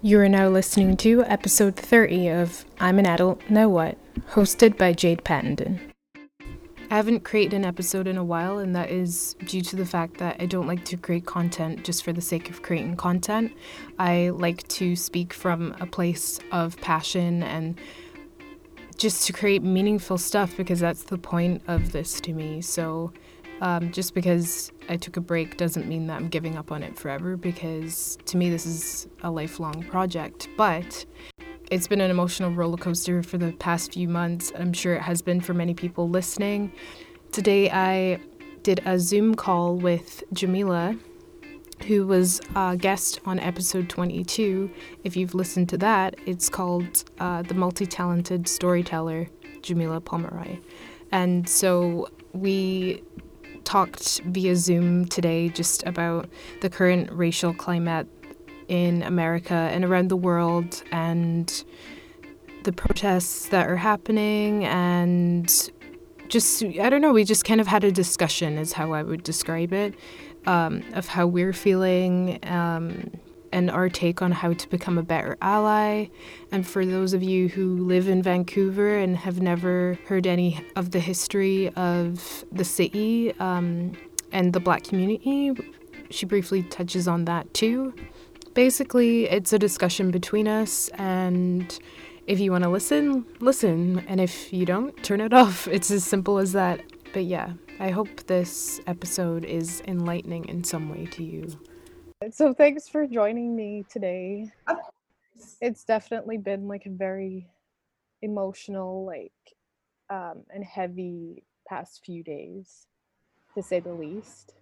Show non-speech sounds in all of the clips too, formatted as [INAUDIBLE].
You are now listening to episode 30 of I'm an Adult, Now What, hosted by Jade Pattenden. I haven't created an episode in a while, and that is due to the fact that I don't like to create content just for the sake of creating content. I like to speak from a place of passion and just to create meaningful stuff because that's the point of this to me. So, um, just because I took a break doesn't mean that I'm giving up on it forever because to me this is a lifelong project. But it's been an emotional roller coaster for the past few months. I'm sure it has been for many people listening. Today I did a Zoom call with Jamila, who was a guest on episode 22. If you've listened to that, it's called uh, The Multi Talented Storyteller, Jamila Pomeroy. And so we talked via Zoom today just about the current racial climate in America and around the world and the protests that are happening and just I don't know we just kind of had a discussion is how I would describe it um, of how we're feeling um, and our take on how to become a better ally. And for those of you who live in Vancouver and have never heard any of the history of the city um, and the black community, she briefly touches on that too. Basically, it's a discussion between us, and if you want to listen, listen. And if you don't, turn it [LAUGHS] off. It's as simple as that. But yeah, I hope this episode is enlightening in some way to you. So thanks for joining me today. It's definitely been like a very emotional, like, um, and heavy past few days, to say the least.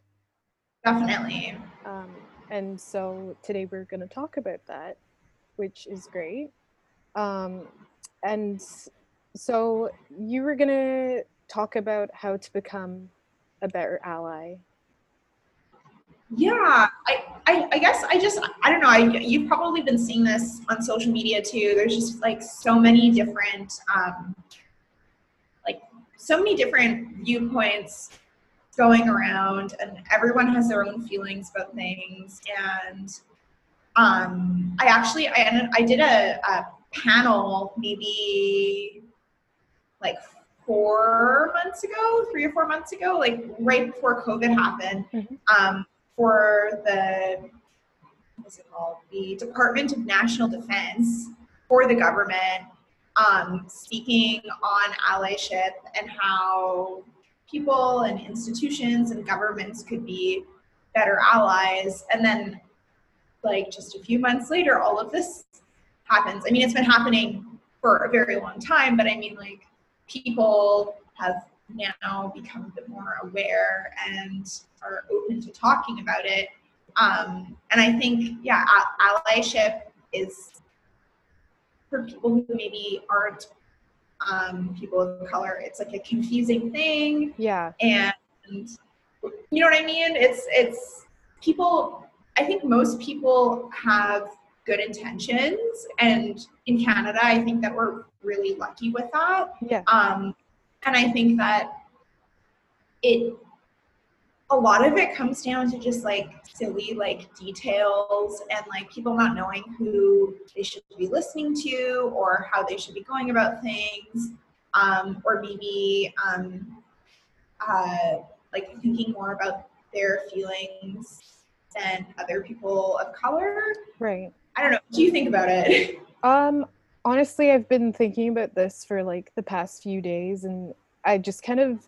Definitely. Um, and so today we're going to talk about that, which is great. Um, and so you were going to talk about how to become a better ally yeah I, I i guess i just i don't know i you've probably been seeing this on social media too there's just like so many different um like so many different viewpoints going around and everyone has their own feelings about things and um i actually i i did a, a panel maybe like four months ago, three or four months ago, like right before COVID happened, mm-hmm. um, for the what's it called? The Department of National Defense for the government, um, speaking on allyship and how people and institutions and governments could be better allies. And then, like just a few months later, all of this happens. I mean, it's been happening for a very long time, but I mean, like people have now become a bit more aware and are open to talking about it. Um, and I think, yeah, allyship is for people who maybe aren't um, people of color. It's like a confusing thing. Yeah. And you know what I mean? It's it's people. I think most people have good intentions, and in Canada, I think that we're really lucky with that. Yeah. Um, and I think that it a lot of it comes down to just like silly like details and like people not knowing who they should be listening to or how they should be going about things um, or maybe um, uh, like thinking more about their feelings than other people of color. Right. I don't know. What do you think about it? [LAUGHS] Um honestly i've been thinking about this for like the past few days and i just kind of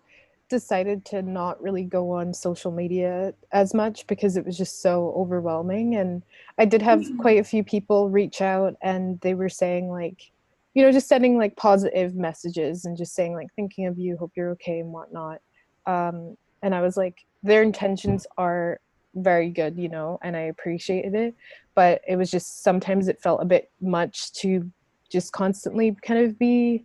decided to not really go on social media as much because it was just so overwhelming and i did have mm-hmm. quite a few people reach out and they were saying like you know just sending like positive messages and just saying like thinking of you hope you're okay and whatnot um, and i was like their intentions are very good you know and i appreciated it but it was just sometimes it felt a bit much to just constantly kind of be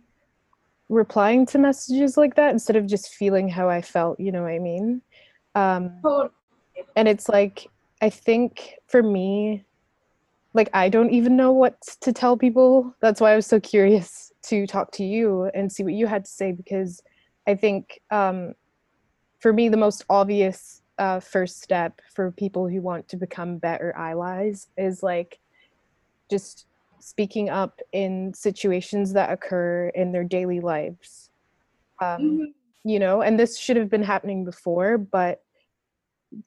replying to messages like that instead of just feeling how I felt, you know what I mean? Um, and it's like, I think for me, like, I don't even know what to tell people. That's why I was so curious to talk to you and see what you had to say because I think um, for me, the most obvious uh, first step for people who want to become better allies is like just speaking up in situations that occur in their daily lives. Um, mm-hmm. You know, and this should have been happening before, but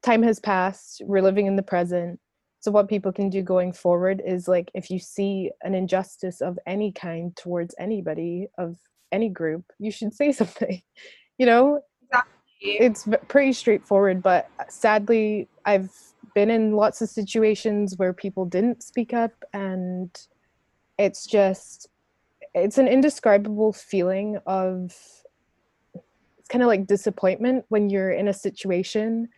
time has passed. We're living in the present. So, what people can do going forward is like if you see an injustice of any kind towards anybody of any group, you should say [LAUGHS] something. You know, exactly. it's pretty straightforward, but sadly, I've been in lots of situations where people didn't speak up and it's just it's an indescribable feeling of it's kind of like disappointment when you're in a situation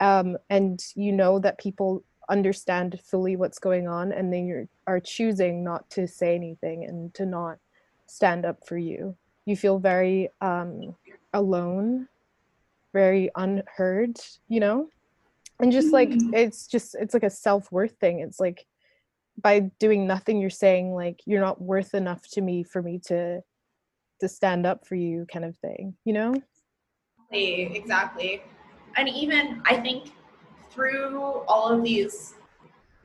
um, and you know that people understand fully what's going on and then you are choosing not to say anything and to not stand up for you. You feel very um, alone very unheard you know? And just like mm-hmm. it's just it's like a self-worth thing. It's like by doing nothing you're saying like you're not worth enough to me for me to to stand up for you kind of thing you know? Exactly and even i think through all of these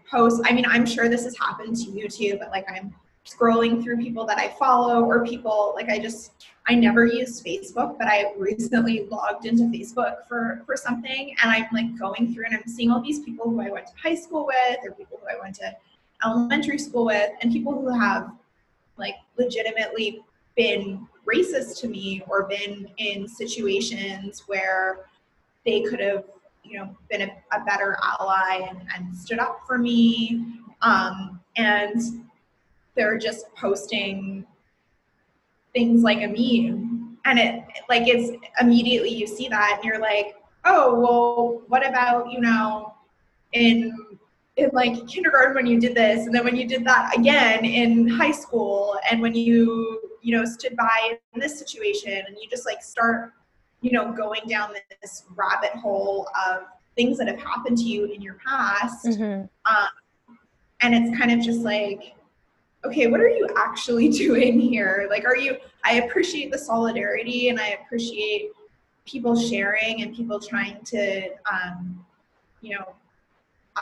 posts i mean i'm sure this has happened to you too but like i'm scrolling through people that I follow or people like I just I never use Facebook, but I recently logged into Facebook for for something and I'm like going through and I'm seeing all these people who I went to high school with or people who I went to elementary school with and people who have like legitimately been racist to me or been in situations where they could have you know been a, a better ally and, and stood up for me. Um, and they're just posting things like a meme. And it like it's immediately you see that and you're like oh well what about you know in in like kindergarten when you did this and then when you did that again in high school and when you you know stood by in this situation and you just like start you know going down this rabbit hole of things that have happened to you in your past mm-hmm. um, and it's kind of just like okay, what are you actually [LAUGHS] doing here? Like, are you, I appreciate the solidarity and I appreciate people sharing and people trying to, um, you know,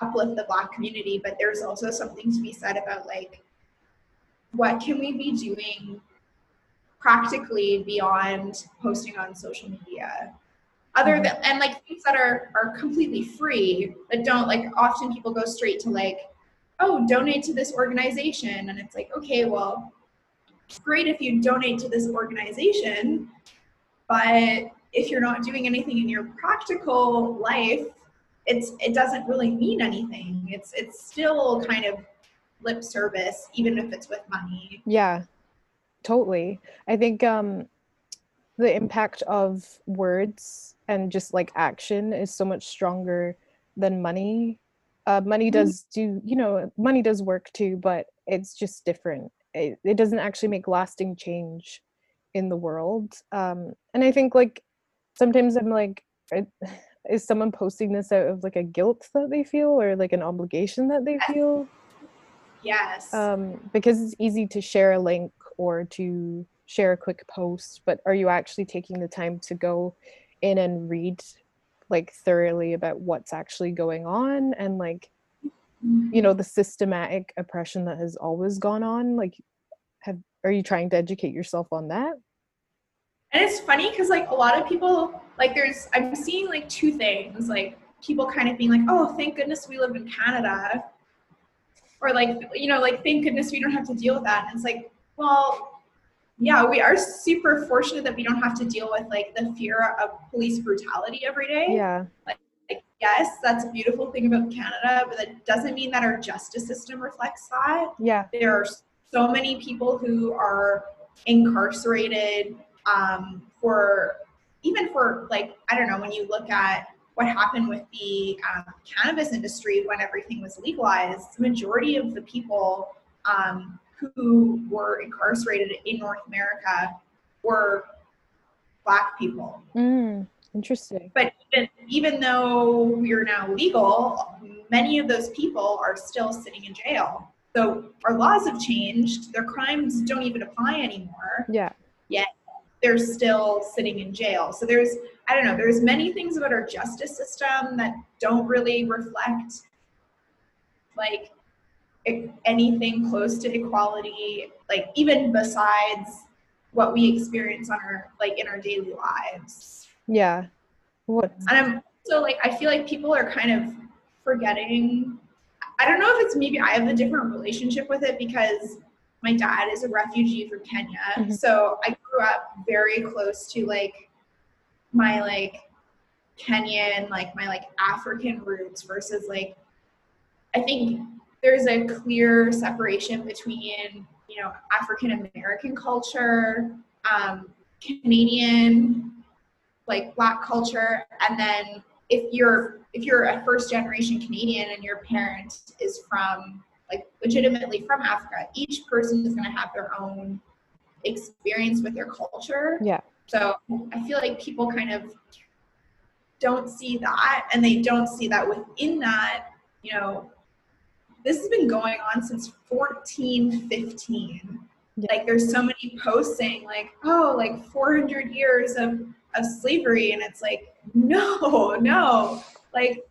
uplift the Black community, but there's also something to be said about like, what can we be doing practically beyond posting on social media? Other mm-hmm. than, and like things that are, are completely free, that don't like, often people go straight to like, oh, donate to this organization. And it's like, okay, well, it's great if you donate to this organization, but if you're not doing anything in your practical life, it's it doesn't really mean anything. It's it's still kind of lip service, even if it's with money. Yeah, totally. I think um the impact of words and just like action is so much stronger than money uh, money mm-hmm. does do you know money does work too but it's just different it, it doesn't actually make lasting change in the world um, and i think like sometimes i'm like is someone posting this out of like a guilt that they feel or like an obligation that they feel? Yes. Um, because it's easy to share a link or to share a quick post but are you actually taking the time to go in and read like thoroughly about what's actually going on and like you know the systematic oppression that has always gone on? Like have are you trying to educate yourself on that and it's funny because like a lot of people like there's i'm seeing like two things like people kind of being like oh thank goodness we live in canada or like you know like thank goodness we don't have to deal with that and it's like well yeah, we are super fortunate that we don't have to deal with like the fear of police brutality every day. Yeah. Like, like yes, that's a beautiful thing about Canada, but that doesn't mean that our justice system reflects that. Yeah. There are so many people who are incarcerated um, for even for like I don't know when you look at what happened with the um, cannabis industry when everything was legalized, the majority of the people um, who were incarcerated in North America were black people. Mm, interesting. But even, even though we're now legal, many of those people are still sitting in jail. So our laws have changed. Their crimes don't even apply anymore. Yeah. They're still sitting in jail. So there's, I don't know, there's many things about our justice system that don't really reflect like anything close to equality, like even besides what we experience on our like in our daily lives. Yeah. What? And I'm so like I feel like people are kind of forgetting. I don't know if it's maybe I have a different relationship with it because my dad is a refugee from Kenya. Mm-hmm. So I grew up very close to like my like Kenyan, like my like African roots versus like I think there's a clear separation between you know African American culture, um, Canadian like black culture, and then if you're if you're a first generation Canadian and your parent is from like legitimately from Africa, each person is going to have their own experience with their culture. Yeah. So I feel like people kind of don't see that, and they don't see that within that, you know, this has been going on since 1415. Yeah. Like there's so many posts saying like, oh, like 400 years of, of slavery. And it's like, no, no. Like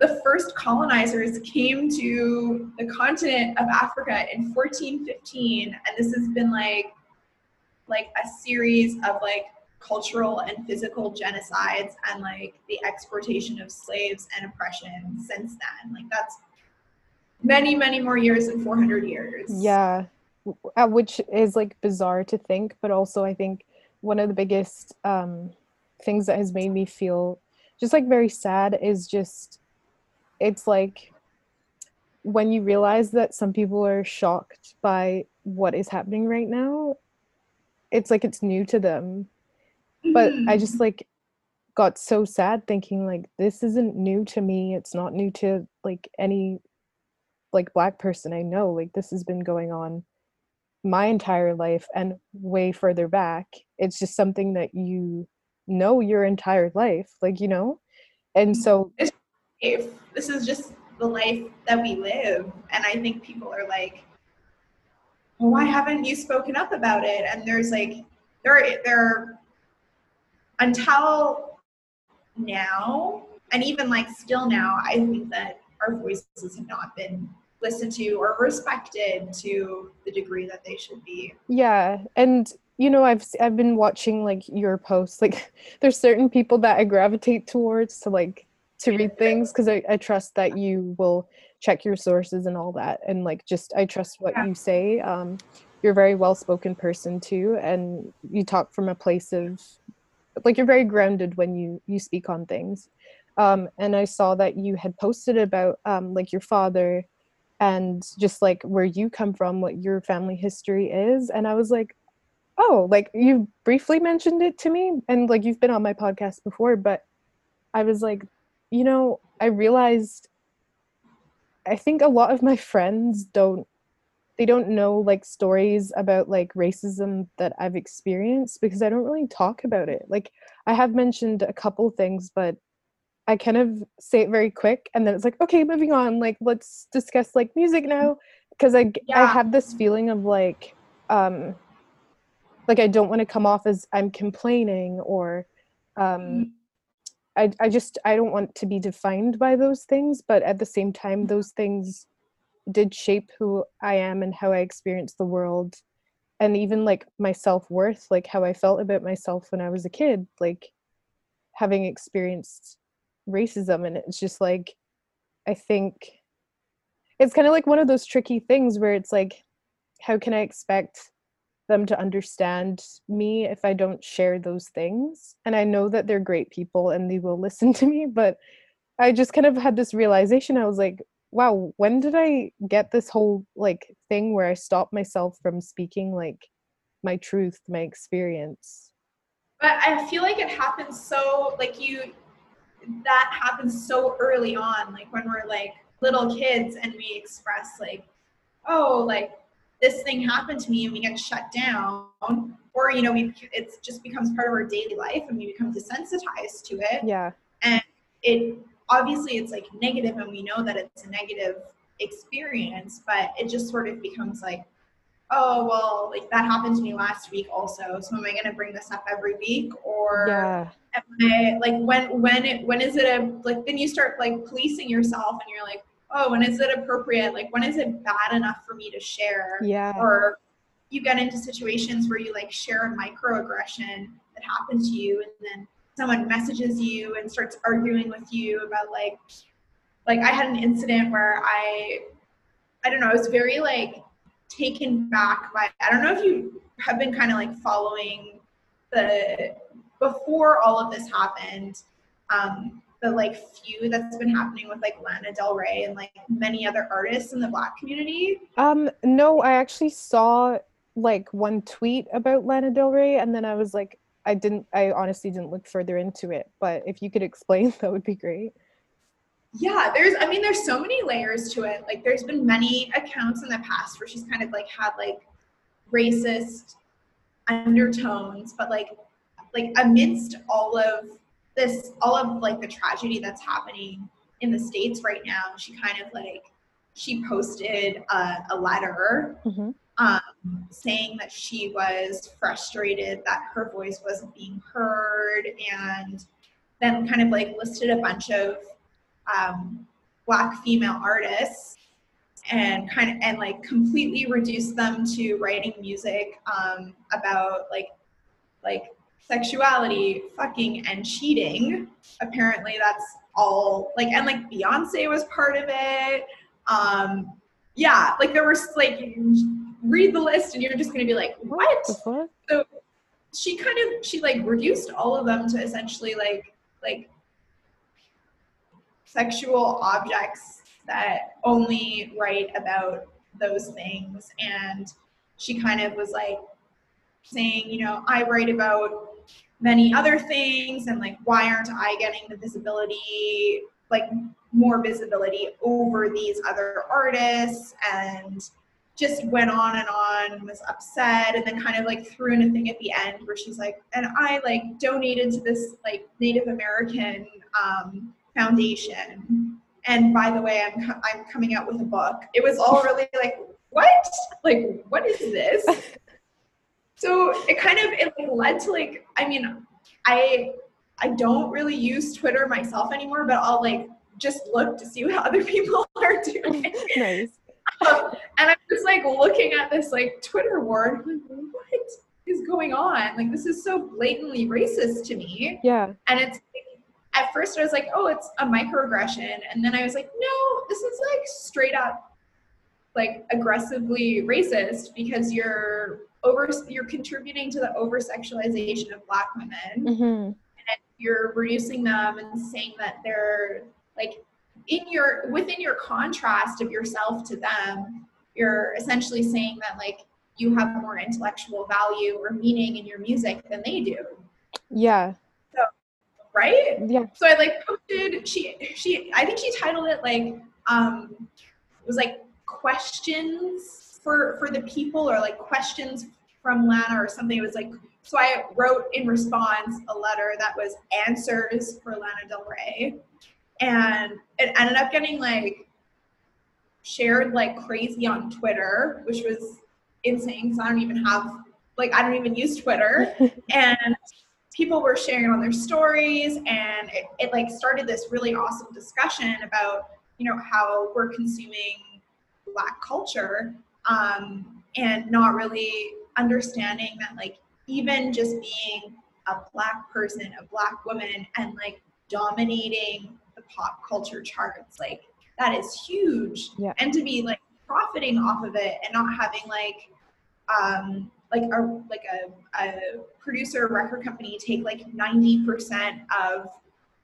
the first colonizers came to the continent of Africa in 1415. And this has been like, like a series of like cultural and physical genocides and like the exportation of slaves and oppression since then. Like that's many, many more years than 400 years. Yeah, uh, which is like bizarre to think, but also I think one of the biggest um, things that has made me feel just like very sad is just it's like when you realize that some people are shocked by what is happening right now it's like it's new to them but i mm-hmm. just like got so sad thinking like this isn't new to me it's not new to like any like black person I know. Like this has been going on my entire life and way further back. It's just something that you know your entire life, like you know. And so this is just the life that we live and I think people are like why haven't you spoken up about it? And there's like there there until now and even like still now I think that our voices have not been listened to or respected to the degree that they should be. Yeah, and you know, I've I've been watching like your posts. Like, [LAUGHS] there's certain people that I gravitate towards to like to read things because I, I trust that you will check your sources and all that, and like just I trust what yeah. you say. Um, you're a very well spoken person too, and you talk from a place of like you're very grounded when you you speak on things. Um, and I saw that you had posted about um, like your father and just like where you come from, what your family history is. And I was like, oh, like you briefly mentioned it to me, and like you've been on my podcast before, but I was like, you know, I realized I think a lot of my friends don't they don't know like stories about like racism that I've experienced because I don't really talk about it. Like I have mentioned a couple things, but I kind of say it very quick and then it's like, okay, moving on. Like, let's discuss like music now. Cause I, yeah. I have this feeling of like, um, like I don't want to come off as I'm complaining or, um, mm-hmm. I, I just, I don't want to be defined by those things. But at the same time, mm-hmm. those things did shape who I am and how I experience the world. And even like my self worth, like how I felt about myself when I was a kid, like having experienced racism and it's just like i think it's kind of like one of those tricky things where it's like how can i expect them to understand me if i don't share those things. And i know that they're great people and they will [LAUGHS] listen to me but i just kind of had this realization. I was like wow when did i get this whole like thing where i stop myself from speaking like my truth my experience? But i feel like it happens so like you that happens so early on, like when we're like little kids and we express like, oh, like this thing happened to me and we get shut down or you know we it just becomes part of our daily life and we become desensitized to it. Yeah. And it obviously it's like negative and we know that it's a negative experience but it just sort of becomes like oh well like that happened to me last week also so am i going to bring this up every week? Or yeah. I, like when when it when is it a like then you start like policing yourself and you're like oh, when is it appropriate? Like, when is it bad enough for me to share? Yeah. Or you get into situations where you like share a microaggression that happened to you, and then someone messages you and starts arguing with you about like, like I had an incident where I, I don't know, I was very like taken back by. I don't know if you have been kind of like following the before all of this happened. Um, the like feud that's been happening with like Lana Del Rey and like many other artists in the black community? Um, no, I actually saw like one tweet about Lana Del Rey and then I was like I didn't I honestly didn't look further into it, but if you could explain [LAUGHS] that would be great. Yeah, there's I mean there's so many layers to it. Like there's been many accounts in the past where she's kind of like had like racist undertones, but like like amidst all of this all of like the tragedy that's happening in the states right now she kind of like she posted a, a letter mm-hmm. um, saying that she was frustrated that her voice wasn't being heard and then kind of like listed a bunch of um, black female artists and kind of and like completely reduced them to writing music um, about like like sexuality, fucking, and cheating. Apparently, that's all like, and like Beyonce was part of it. Um, yeah, like there was like, read the list and you're just gonna be like, what? So she kind of she like reduced all of them to essentially like like sexual objects that only write about those things and she kind of was like saying you know i write about many other things and like why aren't i getting the visibility like more visibility over these other artists? And just went on and on was upset and then kind of like threw in a thing at the end where she's like and i like donated to this like native american um, foundation. And by the way i'm i'm coming out with a book. It was all really like what? Like what is this so it kind of it like led to like i mean i i don't really use twitter myself anymore but i'll like just look to see what [LAUGHS] other people [LAUGHS] are doing. Nice. Um, and i'm just like looking at this like twitter war like what is going on? Like this is so blatantly racist to me. Yeah. And it's at first i was like oh it's a microaggression. And then i was like no this is like straight up like aggressively racist because you're over you're contributing to the over sexualization of black women. Mm-hmm. and you're reducing them and saying that they're like in your within your contrast of yourself to them you're essentially saying that like you have more intellectual value or meaning in your music than they do. Yeah. So right? Yeah. So i like posted she she i think she titled it like um it was like questions for for the people or like questions from Lana or something. It was like so I wrote in response a letter that was answers for Lana Del Rey, and it ended up getting like shared like crazy on Twitter, which was insane because I don't even have like I don't even use Twitter, [LAUGHS] and people were sharing on their stories, and it, it like started this really awesome discussion about you know how we're consuming black culture um, and not really understanding that like even just being a black person a black woman and like dominating the pop culture charts like that is huge yeah. and to be like profiting off of it and not having like um like a like a, a producer record company take like 90% of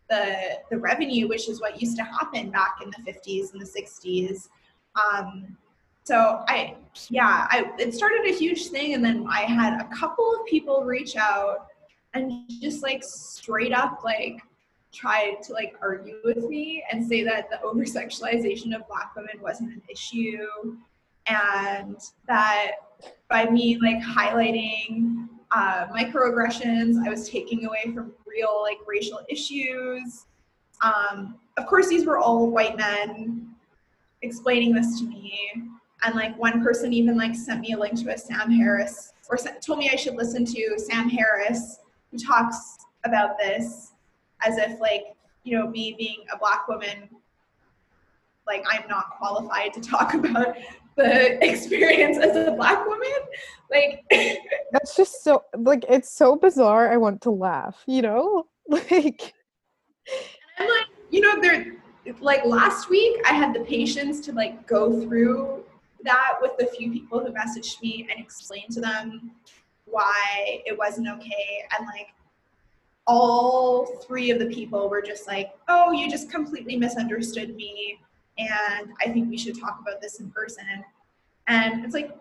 the the revenue which is what used to happen back in the 50s and the 60s um so I, yeah, I, it started a huge thing. And then I had a couple of people reach out and just like straight up, like, try to like argue with me and say that the over sexualization of black women wasn't an issue and that by me like highlighting uh, microaggressions i was taking away from real like racial issues um, of course these were all white men explaining this to me and like one person even like sent me a link to a Sam Harris or told me I should listen to Sam Harris who talks about this as if like you know me being a black woman like I'm not qualified to talk [LAUGHS] about the [LAUGHS] experience as a black woman. Like [LAUGHS] that's just so like it's so bizarre. I want to laugh, you know? Like I'm like, you know, there like last week I had the patience to like go through that with the few people who messaged me and explained to them why it wasn't okay and like all three of the people were just like, oh, you just completely misunderstood me. And I think we should talk about this in person. And it's like,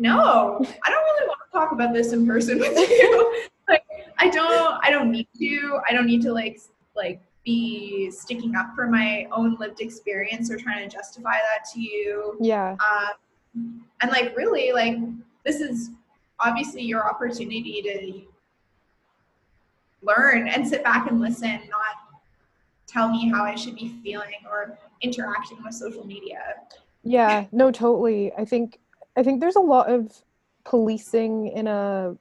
no, I don't really want to talk about this in person with you. [LAUGHS] like, I don't, I don't need to. I don't need to like, like be sticking up for my own lived experience or trying to justify that to you. Yeah. Um, and like, really, like, this is obviously your opportunity to learn and sit back and listen, not tell me how I should be feeling or interacting with social media. Yeah, no, totally. I think I think there's a lot of policing in a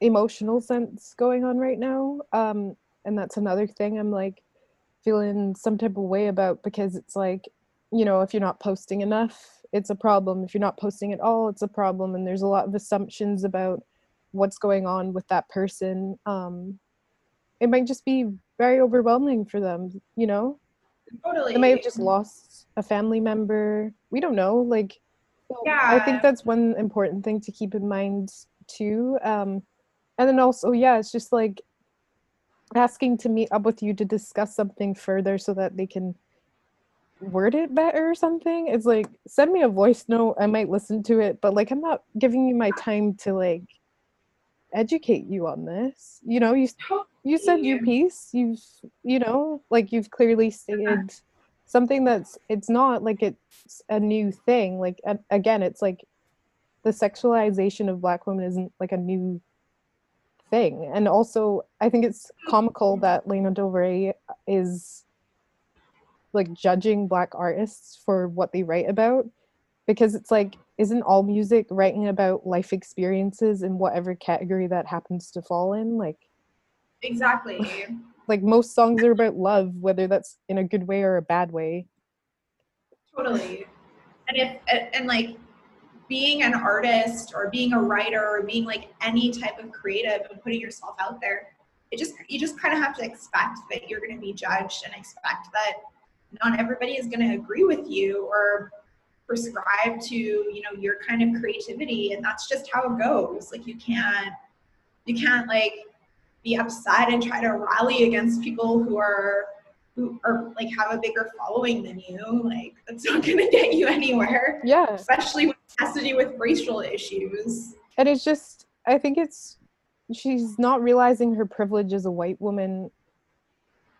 emotional sense going on right now. Um, and that's another thing I'm like feeling some type of way about because it's like, you know, if you're not posting enough, it's a problem. If you're not posting at all, it's a problem. And there's a lot of assumptions about what's going on with that person. Um, it might just be very overwhelming for them, you know? Totally. They may have just lost a family member. We don't know. Like, yeah. I think that's one important thing to keep in mind too. Um, and then also, yeah, it's just like asking to meet up with you to discuss something further so that they can word it better or something. It's like send me a voice note. I might listen to it, but like I'm not giving you my time to like educate you on this. You know, you you said your piece. You've you know, like you've clearly stated something that's it's not like it's a new thing. Like again, it's like the sexualization of black women isn't like a new thing. And also, I think it's comical that Lana Del Rey is like judging black artists for what they write about. Because it's like isn't all music writing about life experiences in whatever category that happens to fall in? Like exactly. like most songs are about love whether that's in a good way or a bad way. Totally. And if and like being an artist or being a writer or being like any type of creative and putting yourself out there it just you just kind of have to expect that you're going to be judged and expect that not everybody is going to agree with you or prescribe to you know your kind of creativity and that's just how it goes. Like you can't you can't like be upset and try to rally against people who are who are like have a bigger following than you like that's not going to get you anywhere yeah especially when it has to do with racial issues and it's just i think it's she's not realizing her privilege as a white woman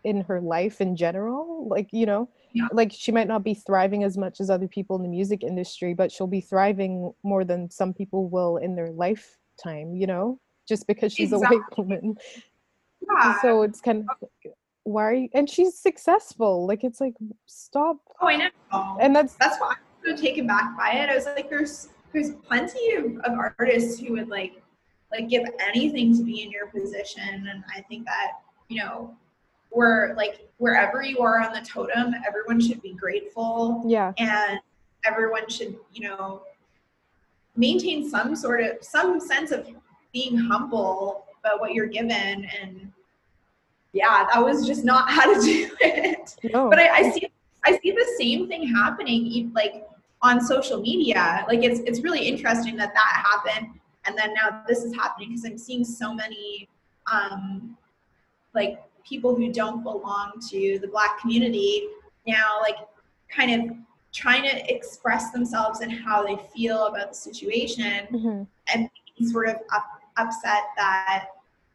in her life in general like you know yeah. like she might not be thriving as much as other people in the music industry but she'll be thriving more than some people will in their lifetime you know just because she's exactly. a white woman yeah. so it's kind of why are you and she's successful. Like it's like stop. Oh i know. And that's that's why i'm so taken back by it. I was like there's there's plenty of, of artists who would like like give anything to be in your position. And i think that you know we're like wherever you are on the totem, everyone should be grateful. Yeah. And everyone should, you know, maintain some sort of some sense of being humble about what you're given. And yeah that was just not [LAUGHS] how to do it no. but I, I see i see the same thing happening like on social media like it's it's really interesting that that happened and then now this is happening because i'm seeing so many um like people who don't belong to the black community now like kind of trying to express themselves and how they feel about the situation mm-hmm. and sort of up, upset that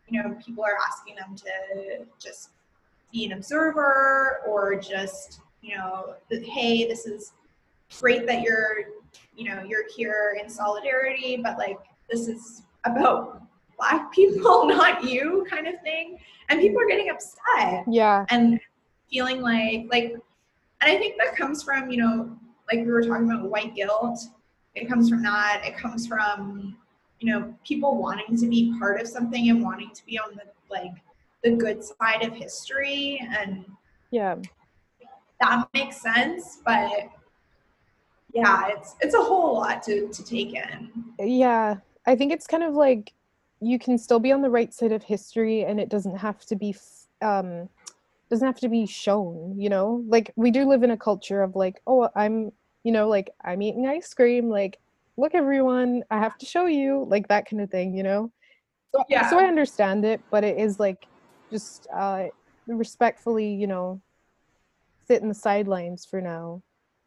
you know people are asking them to just be an observer or just you know hey this is great that you're you know you're here in solidarity but like this is about black people, [LAUGHS] not you, kind of thing. And people are getting upset. Yeah. And feeling like like and I think that comes from, you know, like we were talking about white guilt. It comes from that. It comes from, you know, people wanting to be part of something and wanting to be on the like the good side of history and yeah that makes sense, but yeah, it's it's a whole lot to to take in. Yeah, I think it's kind of like you can still be on the right side of history, and it doesn't have to be um doesn't have to be shown. You know, like we do live in a culture of like, oh, I'm you know, like I'm eating ice cream, like look everyone, I have to show you, like that kind of thing. You know. So, yeah. so I understand it, but it is like just uh respectfully, you know, sit in the sidelines for now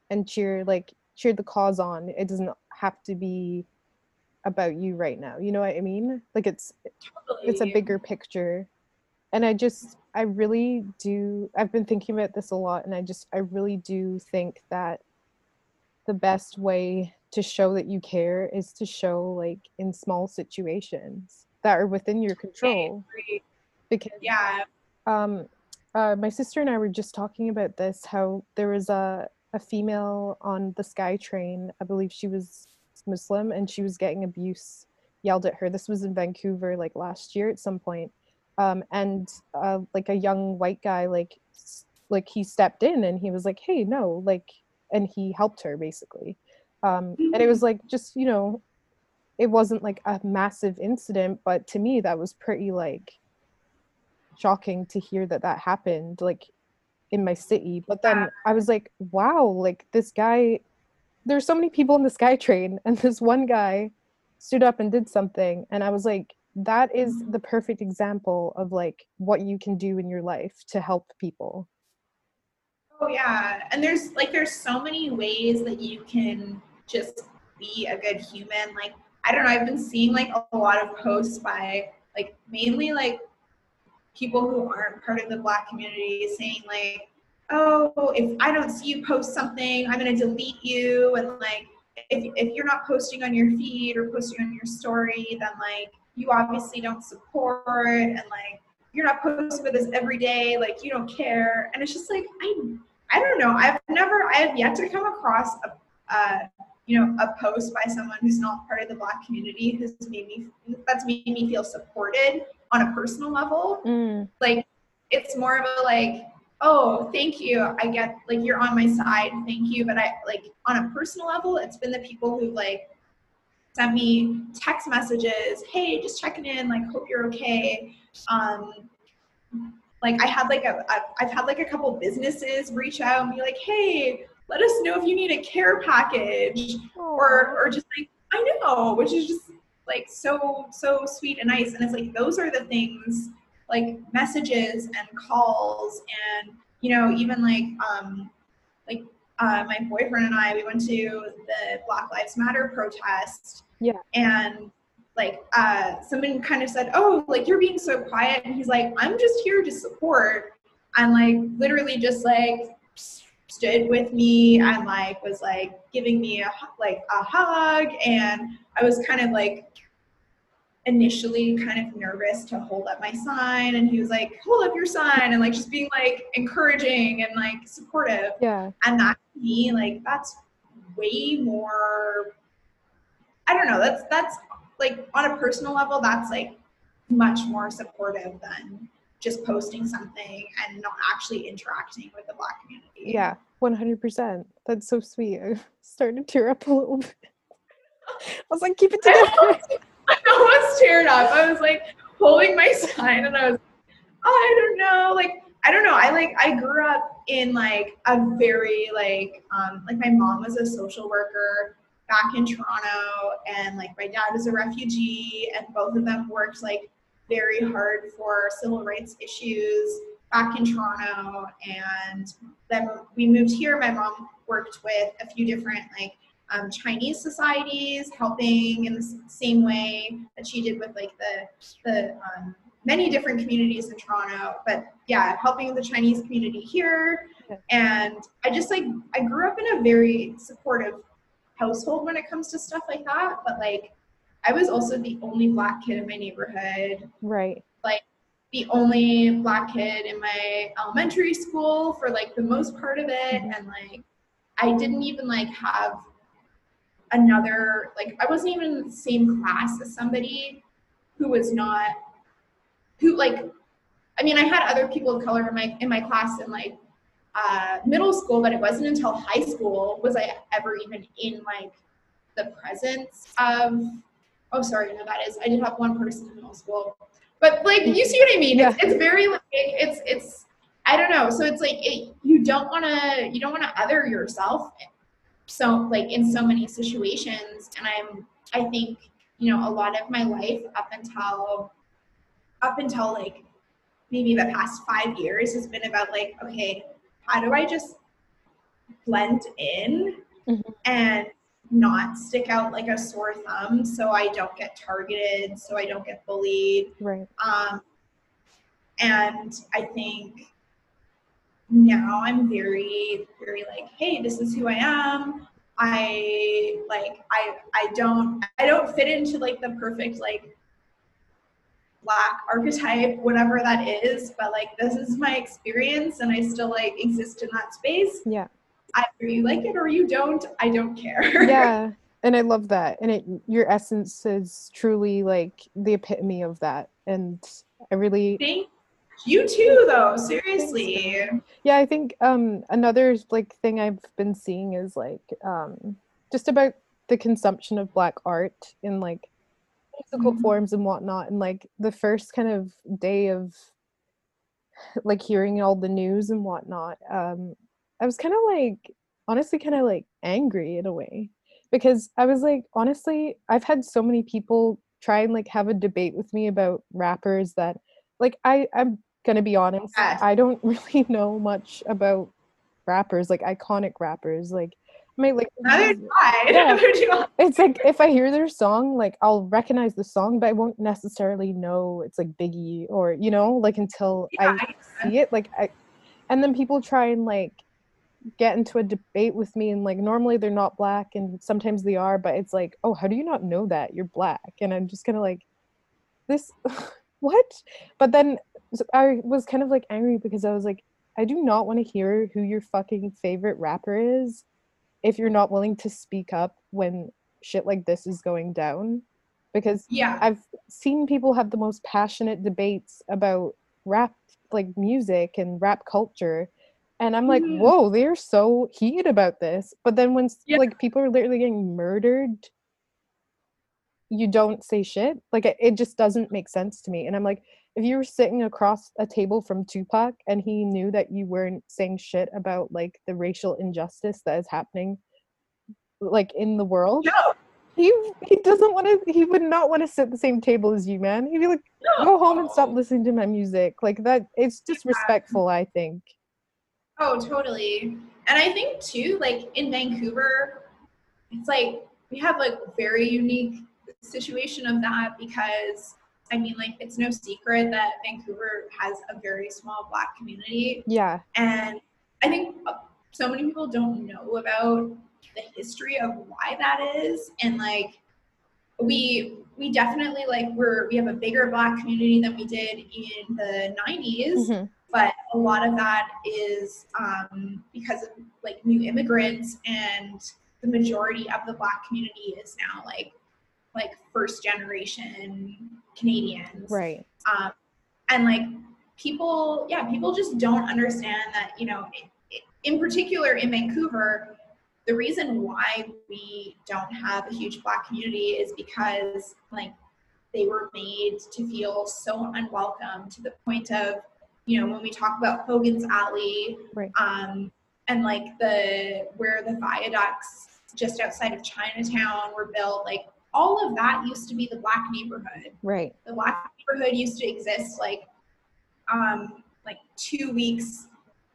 and cheer like cheer the cause on. It doesn't have to be about you right now. You know what I mean? Like it's totally. it's a bigger picture. And I just I really do I've been thinking about this a lot and I just I really do think that the best way to show that you care is to show like in small situations that are within your control. Because yeah. Um uh, my sister and I were just talking about this how there was a a female on the SkyTrain. I believe she was Muslim and she was getting abuse yelled at her. This was in Vancouver like last year at some point. Um, and uh, like a young white guy like like he stepped in and he was like, "Hey, no," like and he helped her basically. Um, and it was like just, you know, it wasn't like a massive incident, but to me that was pretty like shocking to hear that that happened. Like in my city. But then I was like, wow, like this guy, there's so many people in the SkyTrain, [LAUGHS] and this one guy stood up and did something. And I was like, that is mm-hmm. the perfect example of like what you can do in your life to help people. Oh yeah. And there's like there's so many ways that you can just be a good human. Like I don't know, I've been seeing like a lot of posts by like mainly like people who aren't part of the black community saying like oh if i don't see you post something i'm going to delete you. And like if, if you're not posting on your feed or posting on your story then like you obviously don't support and like you're not posting with us every day like you don't care. And it's just like i i don't know. I've never i have yet to come across a, uh, you know a post by someone who's not part of the black community has made me that's made me feel supported on a personal level. Mm. Like it's more of a like, oh, thank you. I get like you're on my side. Thank you. But I like on a personal level, it's been the people who like sent me text messages. Hey, just checking in. Like, hope you're okay. Um, like I had like a, a I've had like a couple businesses reach out and be like, hey, let us know if you need a care package or or just like I know, which is just like so so sweet and nice. And it's like those are the things like messages and calls and you know even like um like uh, my boyfriend and I we went to the Black Lives Matter protest yeah. and like uh someone kind of said oh like you're being so quiet. And he's like I'm just here to support. And like literally just like stood with me and like was like giving me a like a hug. And I was kind of like initially kind of nervous to hold up my sign. And he was like hold up your sign and like just being like encouraging and like supportive. Yeah. And that to me like that's way more i don't know that's that's like on a personal level that's like much more supportive than just posting something and not actually interacting with the black community yeah 100% that's so sweet i [LAUGHS] started to tear up a little bit [LAUGHS] i was like keep it together I almost teared up. I was like holding my [LAUGHS] sign and I was, oh, I don't know. Like, I don't know. I like, I grew up in like a very like, um, like my mom was a social worker back in Toronto and like my dad was a refugee and both of them worked like very hard for civil rights issues back in Toronto. And then we moved here. My mom worked with a few different like um, Chinese societies, helping in the same way that she did with like the the um, many different communities in Toronto. But yeah, helping the Chinese community here, and I just like I grew up in a very supportive household when it comes to stuff like that. But like, I was also the only black kid in my neighborhood. Right. Like the only black kid in my elementary school for like the most part of it mm-hmm. and like I didn't even like have another like I wasn't even in the same class as somebody who was not who like I mean I had other people of color in my in my class and like uh, middle school, but it wasn't until high school was I ever even in like the presence of. Oh, sorry, no, that is. I did have one person in middle school, but like you see what I mean. Yeah. It's, it's very like it's it's. I don't know. So it's like it, you don't want to you don't want to other yourself. So like in so many situations, and I'm I think you know a lot of my life up until up until like maybe the past five years has been about like okay how do I just blend in Mhm. and not stick out like a sore thumb so I don't get targeted, so I don't get bullied. Right. Um, and I think now I'm very, very like, hey, this is who I am. I like I I don't I don't fit into like the perfect like black archetype, whatever that is, but like this is my experience and I still like exist in that space. Yeah. Either you like it or you don't, I don't care. [LAUGHS] Yeah. And I love that. And it your essence is truly like the epitome of that. And I really Thank you too though, seriously. Yeah, I think um another like thing I've been seeing is like um just about the consumption of black art in like musical Mhm. forms and whatnot. And like the first kind of day of like hearing all the news and whatnot, um, I was kind of like honestly kind of like angry in a way because I was like honestly I've had so many people try and like have a debate with me about rappers that like I I'm gonna be honest Yes. I don't [LAUGHS] really know much about rappers like iconic rappers like I might like [LAUGHS] Neither do I. Yeah. Do it's like if I hear their song, like I'll recognize the song, but I won't necessarily know it's like Biggie or you know, like until Yeah, I see it. Like I, and then people try and like get into a debate with me, and like normally they're not black, and sometimes they are, but it's like, oh, how do you not know that you're black? And I'm just kind of like, this, [LAUGHS] what? But then i was kind of like angry because I was like, I do not want to hear who your fucking favorite rapper is if you're not willing to speak up when shit like this is going down because Yeah. I've seen people have the most passionate debates about rap like music and rap culture and I'm like, Mhm. "Whoa, they're so heated about this." But then when Yeah. like people are literally getting murdered, you don't say shit. Like it, it just doesn't make sense to me. And I'm like, if you were sitting across a table from Tupac and he knew that you weren't saying shit about like the racial injustice that is happening like in the world, No. he he doesn't want to he would not want to sit at the same table as you man he'd be like go home and stop listening to my music like that it's disrespectful respectful i think Oh, totally. And I think too, like in Vancouver, it's like we have like a very unique situation of that because I mean, like it's no secret that Vancouver has a very small Black community, yeah and I think uh, so many people don't know about the history of why that is, and like we we definitely like we're we have a bigger Black community than we did in the 90s Mhm. But a lot of that is um, because of like new immigrants and the majority of the black community is now like like first generation canadians. Right. Um, and like people yeah people just don't understand that you know i- i- in particular in vancouver the reason why we don't have a huge black community is because like they were made to feel so unwelcome to the point of you know when we talk about hogan's alley Right. um, and like the where the viaducts just outside of chinatown were built like all of that used to be the black neighborhood right the black neighborhood used to exist like um like two weeks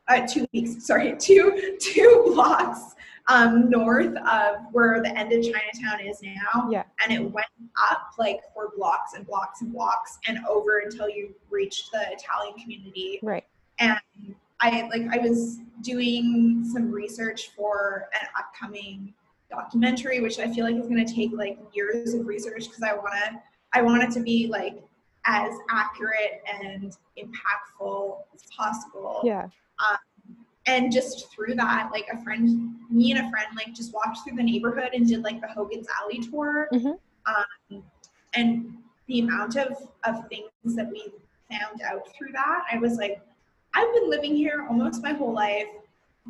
uh two weeks sorry [LAUGHS] two two blocks um north of where the end of chinatown is now Yeah. and it went up like for blocks and blocks and blocks and over until you reached the italian community right and I like I was doing some research for an upcoming documentary, which I feel like is going to take like years of research because I want to I want it to be like as accurate and impactful as possible. yeah And just through that, like a friend, me and a friend, like just walked through the neighborhood and did like the Hogan's Alley tour. Mhm. Um, and the amount of of things that we found out through that, I was like, I've been living here almost my whole life.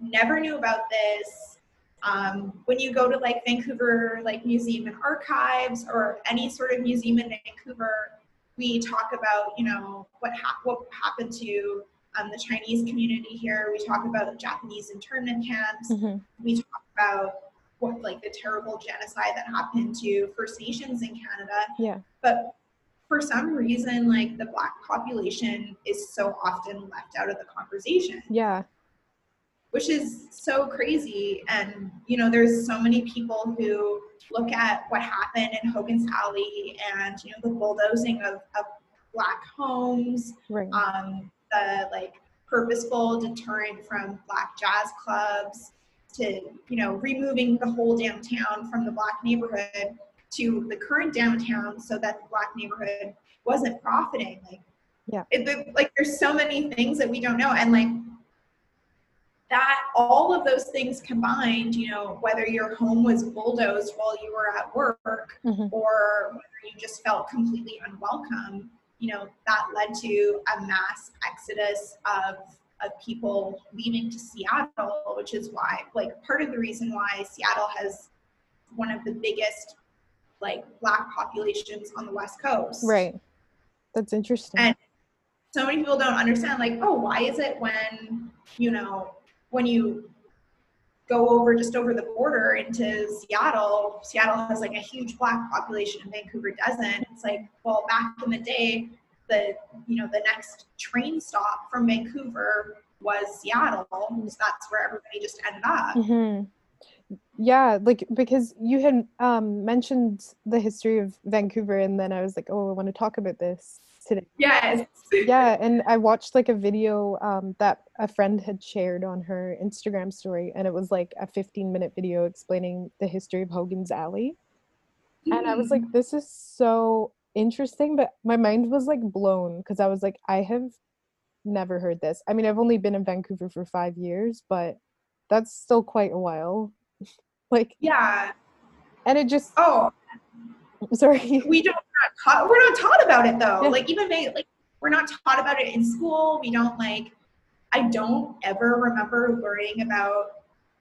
never knew about this. Um, when you go to like Vancouver, like Museum and Archives or any sort of museum in Vancouver, we talk about, you know, what, ha- what happened to um, the Chinese community here. We talk about Japanese internment camps. Mm-hmm. We talk about what, like, the terrible genocide that happened to First Nations in Canada. Yeah. But for some reason, like, the Black population is so often left out of the conversation Yeah. which is so crazy. And, you know, there's so many people who look at what happened in Hogan's Alley and, you know, the bulldozing of, of black homes, Right. um, the like purposeful deterrent from black jazz clubs to, you know, removing the whole downtown from the black neighborhood to the current downtown so that the black neighborhood wasn't profiting. Like, Yeah. it, like there's so many things that we don't know. And like, that all of those things combined, you know, whether your home was bulldozed while you were at work Mhm. or whether you just felt completely unwelcome, you know, that led to a mass exodus of of people leaving to Seattle, which is why, like, part of the reason why Seattle has one of the biggest, like, black populations on the West Coast. Right. That's interesting. And so many people don't understand, like, oh, why is it when, you know, when you go over just over the border into Seattle, Seattle has like a huge black population and Vancouver doesn't. It's like, well, back in the day, the you know, the next train stop from Vancouver was Seattle. So that's where everybody just ended up. hmm Yeah, like because you had um, mentioned the history of Vancouver, and then I was like, oh, I want to talk about this today. Yes. Yeah, [LAUGHS] and I watched like a video um, that a friend had shared on her Instagram story, and it was like a 15 minute video explaining the history of Hogan's Alley. And I was like, this is so interesting, but my mind was like blown because I was like, I have never heard this. I mean, I've only been in Vancouver for five years, but that's still quite a while. [LAUGHS] like, yeah. and it just, Oh, [LAUGHS] sorry. we don't taught, we're not taught about it though Yeah. like even they like we're not taught about it in school we don't like i don't ever remember learning about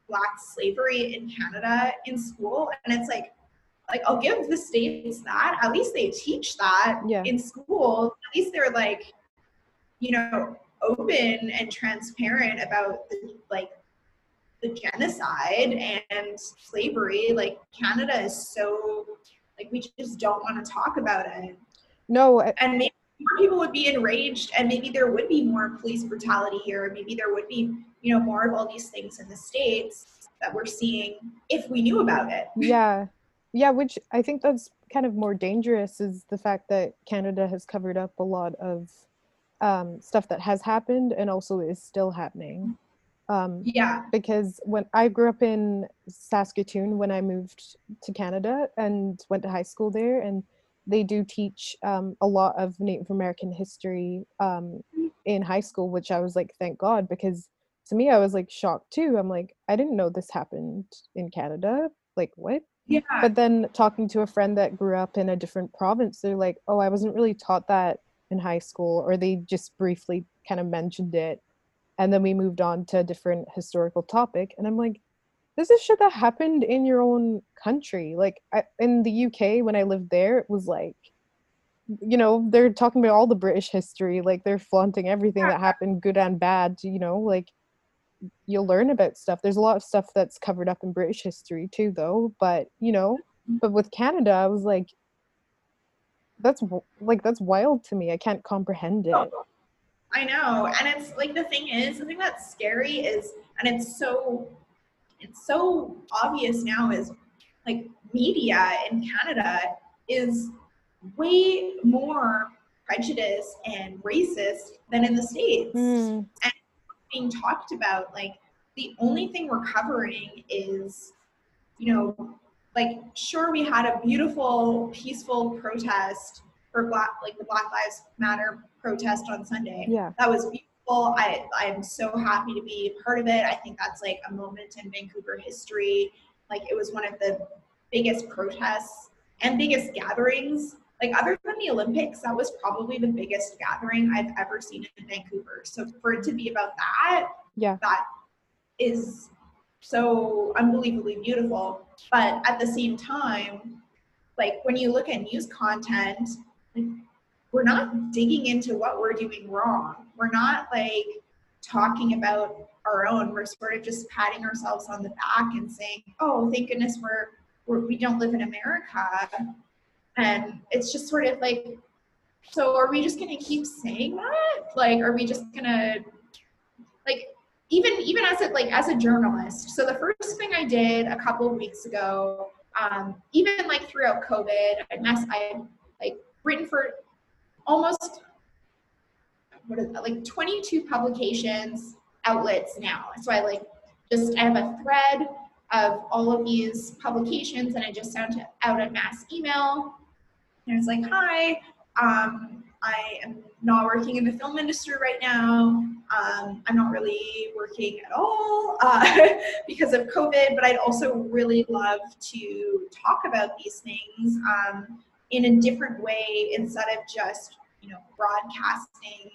black slavery in canada in school and it's like like i'll give the states that at least they teach that Yeah. in school at least they're like you know open and transparent about the like the genocide and slavery like canada is so like we just don't want to talk about it. No, I- and maybe more people would be enraged and maybe there would be more police brutality here. Maybe there would be you know more of all these things in the states that we're seeing if we knew about it. Yeah. Yeah which i think that's kind of more dangerous is the fact that canada has covered up a lot of um, stuff that has happened and also is still happening um, yeah. because when i grew up in saskatoon when i moved to canada and went to high school there and they do teach um, a lot of native american history um, in high school which i was like thank god because to me i was like shocked too. I'm like i didn't know this happened in canada. Like what? Yeah. But then talking to a friend that grew up in a different province they're like oh i wasn't really taught that in high school or they just briefly kind of mentioned it and then we moved on to a different historical topic and i'm like this is shit that happened in your own country. Like I, in the uk when i lived there it was like you know they're talking about all the british history like they're flaunting everything that [LAUGHS] happened good and bad you know like you'll learn about stuff. There's a lot of stuff that's covered up in british history too though but you know mm-hmm. but with canada i was like that's like that's wild to me. I can't comprehend it [LAUGHS] I know. And it's like the thing is, the thing that's scary is and it's so it's so obvious now is like media in Canada is way more prejudiced and racist than in the States. Mm, Being talked about, like the only thing we're covering is, you know, like sure we had a beautiful, peaceful protest for black like the Black Lives Matter protest on Sunday yeah that was beautiful. I I'm so happy to be part of it. I think that's like a moment in Vancouver history. Like it was one of the biggest protests and biggest gatherings. Like other than the Olympics, that was probably the biggest gathering I've ever seen in Vancouver. So for it to be about that, Yeah. that is so unbelievably beautiful. But at the same time, like when you look at news content, we're not digging into what we're doing wrong. We're not like talking about our own. We're sort of just patting ourselves on the back and saying, "Oh, thank goodness we're, we're we don't live in America." And it's just sort of like, so are we just gonna keep saying that? Like, are we just gonna like even even as a like as a journalist? So the first thing I did a couple weeks ago, um, even like throughout COVID, I mess I like written for almost what is that, like 22 publications outlets now. So I like just I have a thread of all of these publications and I just sent out a mass email. And it's like, hi, um, I am not working in the film industry right now. Um, I'm not really working at all uh, [LAUGHS] because of COVID, but I'd also really love to talk about these things. Um, in a different way instead of just you know broadcasting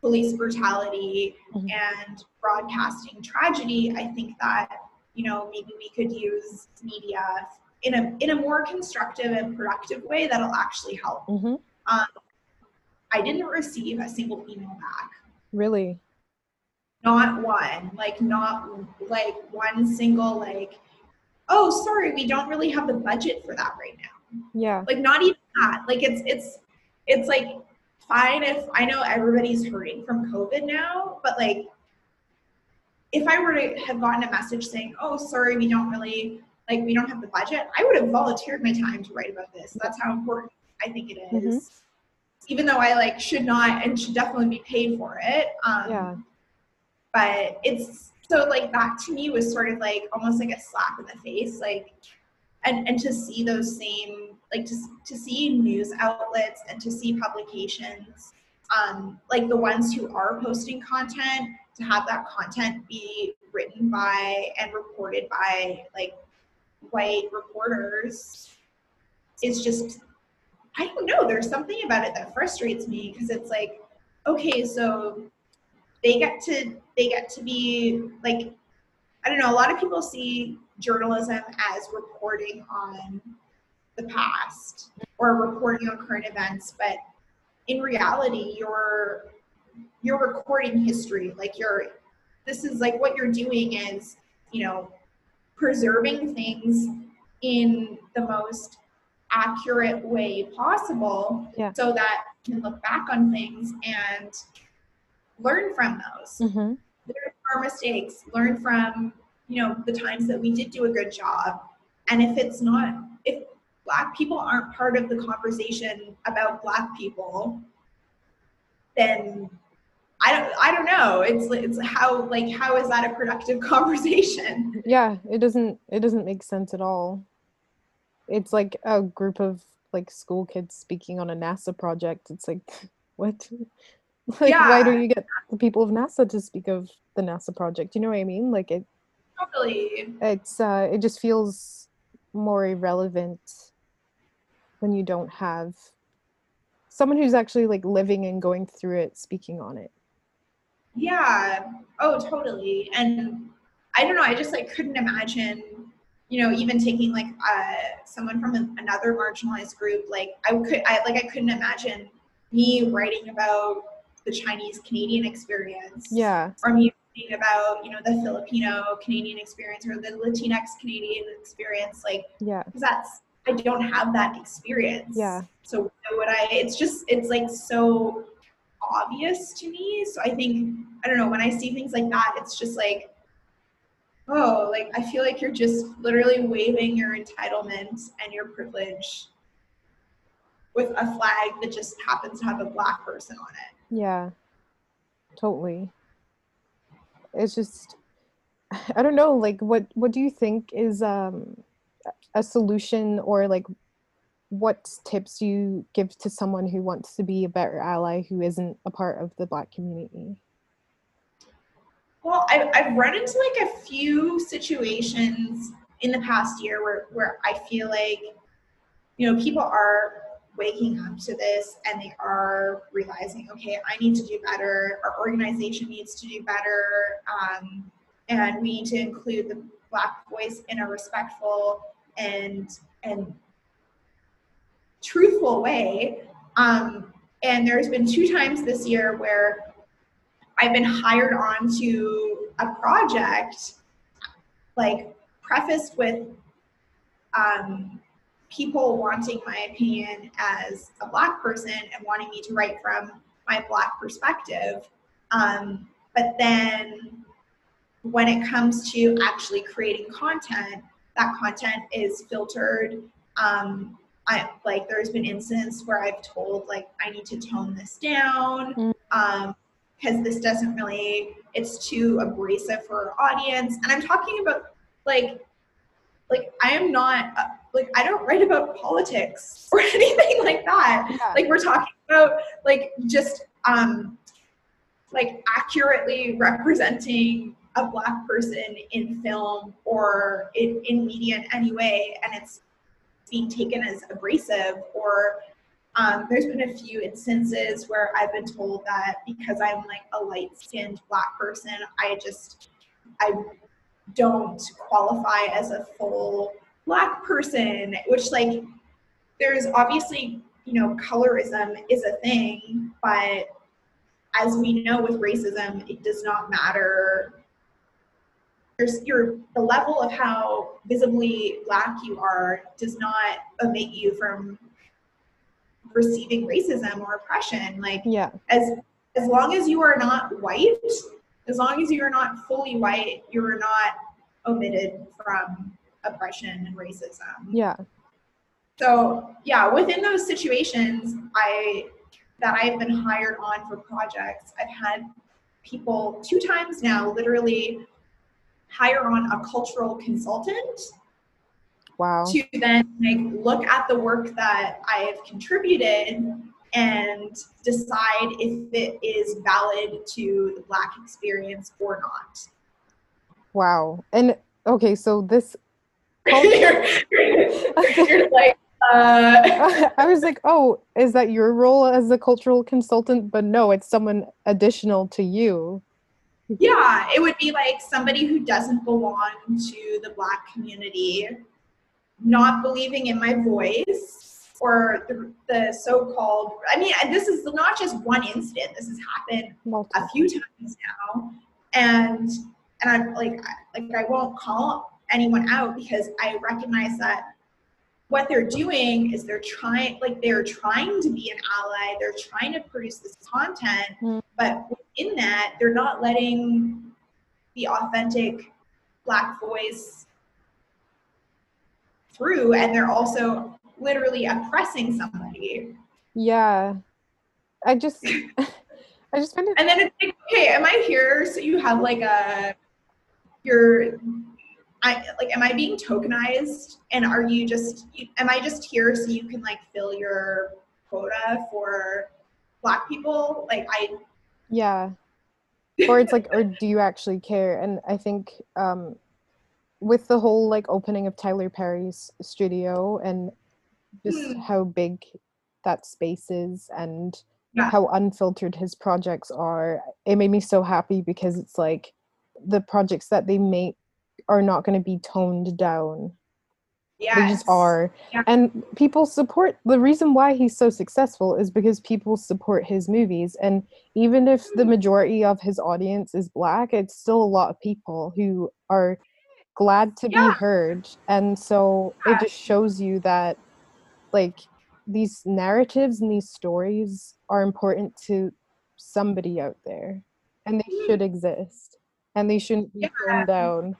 police brutality mm-hmm. and broadcasting tragedy i think that you know maybe we could use media in a in a more constructive and productive way that'll actually help mm-hmm. um, i didn't receive a single email back really not one like not like one single like oh sorry we don't really have the budget for that right now yeah. Like not even that. Like it's it's it's like fine if I know everybody's hurting from COVID now, but like if I were to have gotten a message saying, "Oh, sorry, we don't really like we don't have the budget," I would have volunteered my time to write about this. That's how important I think it is. Mm-hmm. Even though I like should not and should definitely be paid for it. Um, yeah. But it's so like that to me was sort of like almost like a slap in the face. Like and and to see those same like to, to see news outlets and to see publications um, like the ones who are posting content to have that content be written by and reported by like white reporters is just i don't know there's something about it that frustrates me because it's like okay so they get to they get to be like i don't know a lot of people see journalism as reporting on the past or reporting on current events, but in reality, you're you're recording history. Like you're this is like what you're doing is, you know, preserving things in the most accurate way possible yeah. so that you can look back on things and learn from those. Mm-hmm. Learn from mistakes, learn from you know the times that we did do a good job and if it's not if black people aren't part of the conversation about black people then I don't I don't know. It's it's how like how is that a productive [LAUGHS] conversation? Yeah, it doesn't it doesn't make sense at all. It's like a group of like school kids speaking on a NASA project. It's like [LAUGHS] what? Like yeah. why don't you get the people of NASA to speak of the NASA project? You know what I mean? Like it Totally. It's uh, it just feels more irrelevant when you don't have someone who's actually like living and going through it speaking on it. Yeah. Oh, totally. And I don't know. I just like couldn't imagine, you know, even taking like uh, someone from another marginalized group. Like I could, I like I couldn't imagine me writing about the Chinese Canadian experience. Yeah. Or me about you know the Filipino Canadian experience or the Latinx Canadian experience, like yeah, because that's I don't have that experience. Yeah. So would I? It's just it's like so obvious to me. So I think I don't know when I see things like that, it's just like oh, like I feel like you're just literally waving your entitlement and your privilege with a flag that just happens to have a black person on it. Yeah. Totally it's just i don't know like what what do you think is um a solution or like what tips you give to someone who wants to be a better ally who isn't a part of the black community? Well I, i've run into like a few situations in the past year where, where i feel like you know people are waking up to this and they are realizing, okay, I need to do better. Our organization needs to do better. Um, and we need to include the black voice in a respectful and and truthful way. Um, and there's been two times this year where I've been hired on to a project, like prefaced with um, people wanting my opinion as a black person and wanting me to write from my black perspective. Um, but then when it comes to actually creating content, that content is filtered. Um, I like there's been instances where I've told like I need to tone this down mm. um, because this doesn't really it's too abrasive for our audience. And I'm talking about like like I am not like I don't write about politics [LAUGHS] or anything like that. Yeah. Like we're talking about like just um like accurately representing a black person in film or in, in media in any way and it's being taken as abrasive or um, there's been a few instances where I've been told that because I'm like a light skinned black person, I just I don't qualify as a full black person, which like there's obviously, you know, colorism is a thing, but as we know with racism, it does not matter. There's your the level of how visibly black you are does not omit you from receiving racism or oppression. Like yeah. as as long as you are not white, as long as you're not fully white, you're not omitted from oppression and racism. Yeah. So yeah, within those situations, I that I've been hired on for projects, I've had people two times now literally hire on a cultural consultant wow to then like look at the work that i have contributed and decide if it is valid to the black experience or not wow and okay so this [LAUGHS] you're, you're like uh... [LAUGHS] I was like, oh, is that your role as a cultural consultant? But no, it's someone additional to you. Yeah, it would be like somebody who doesn't belong to the Black community not believing in my voice or the, the so-called i mean this is not just one incident this has happened Multiple. a few times now and and i'm like like i won't call anyone out because i recognize that what they're doing is they're trying like they're trying to be an ally they're trying to produce this content mm. but in that they're not letting the authentic black voice through and they're also literally oppressing somebody. Yeah. I just [LAUGHS] I just find it And then it's like, okay, am I here so you have like a you're I like am I being tokenized and are you just am I just here so you can like fill your quota for black people? Like I Yeah. Or it's like or do you actually care? And I think um with the whole like opening of Tyler Perry's studio and just mm. how big that space is and yeah. how unfiltered his projects are, it made me so happy because it's like the projects that they make are not going to be toned down. Yeah. They just are. Yeah. And people support the reason why he's so successful is because people support his movies. And even if the hmm. majority of his audience is black, it's still a lot of people who are glad to yeah. be heard and so it just shows you that like these narratives and these stories are important to somebody out there and they mm-hmm. should exist and they shouldn't be yeah. turned down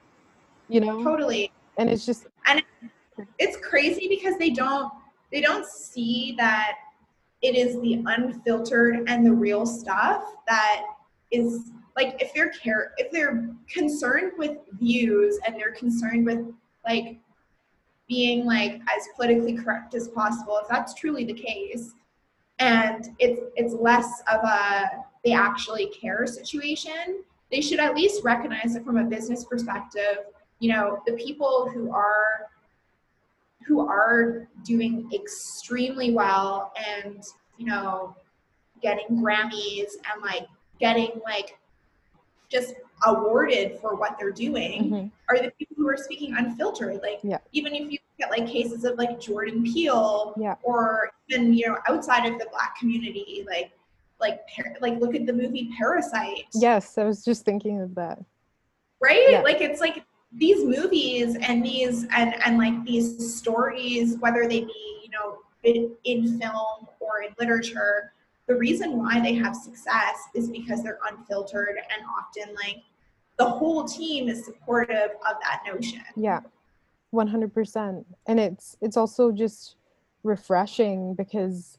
you know? Totally. And it's just and it's crazy because they don't they don't see that it is the unfiltered and the real stuff that is like if they're care if they're concerned with views and they're concerned with like being like as politically correct as possible if that's truly the case and it's it's less of a they actually care situation they should at least recognize it from a business perspective you know the people who are who are doing extremely well and you know getting grammys and like getting like just awarded for what they're doing Mhm. are the people who are speaking unfiltered. Like Yeah. even if you look at like cases of like Jordan Peele Yeah. or even you know outside of the black community, like like par- like look at the movie Parasite. Yes, I was just thinking of that. right Yeah. like it's like these movies and these and and like these stories whether they be you know in, film or in literature the reason why they have success is because they're unfiltered and often like the whole team is supportive of that notion Yeah, one hundred percent. And it's it's also just refreshing because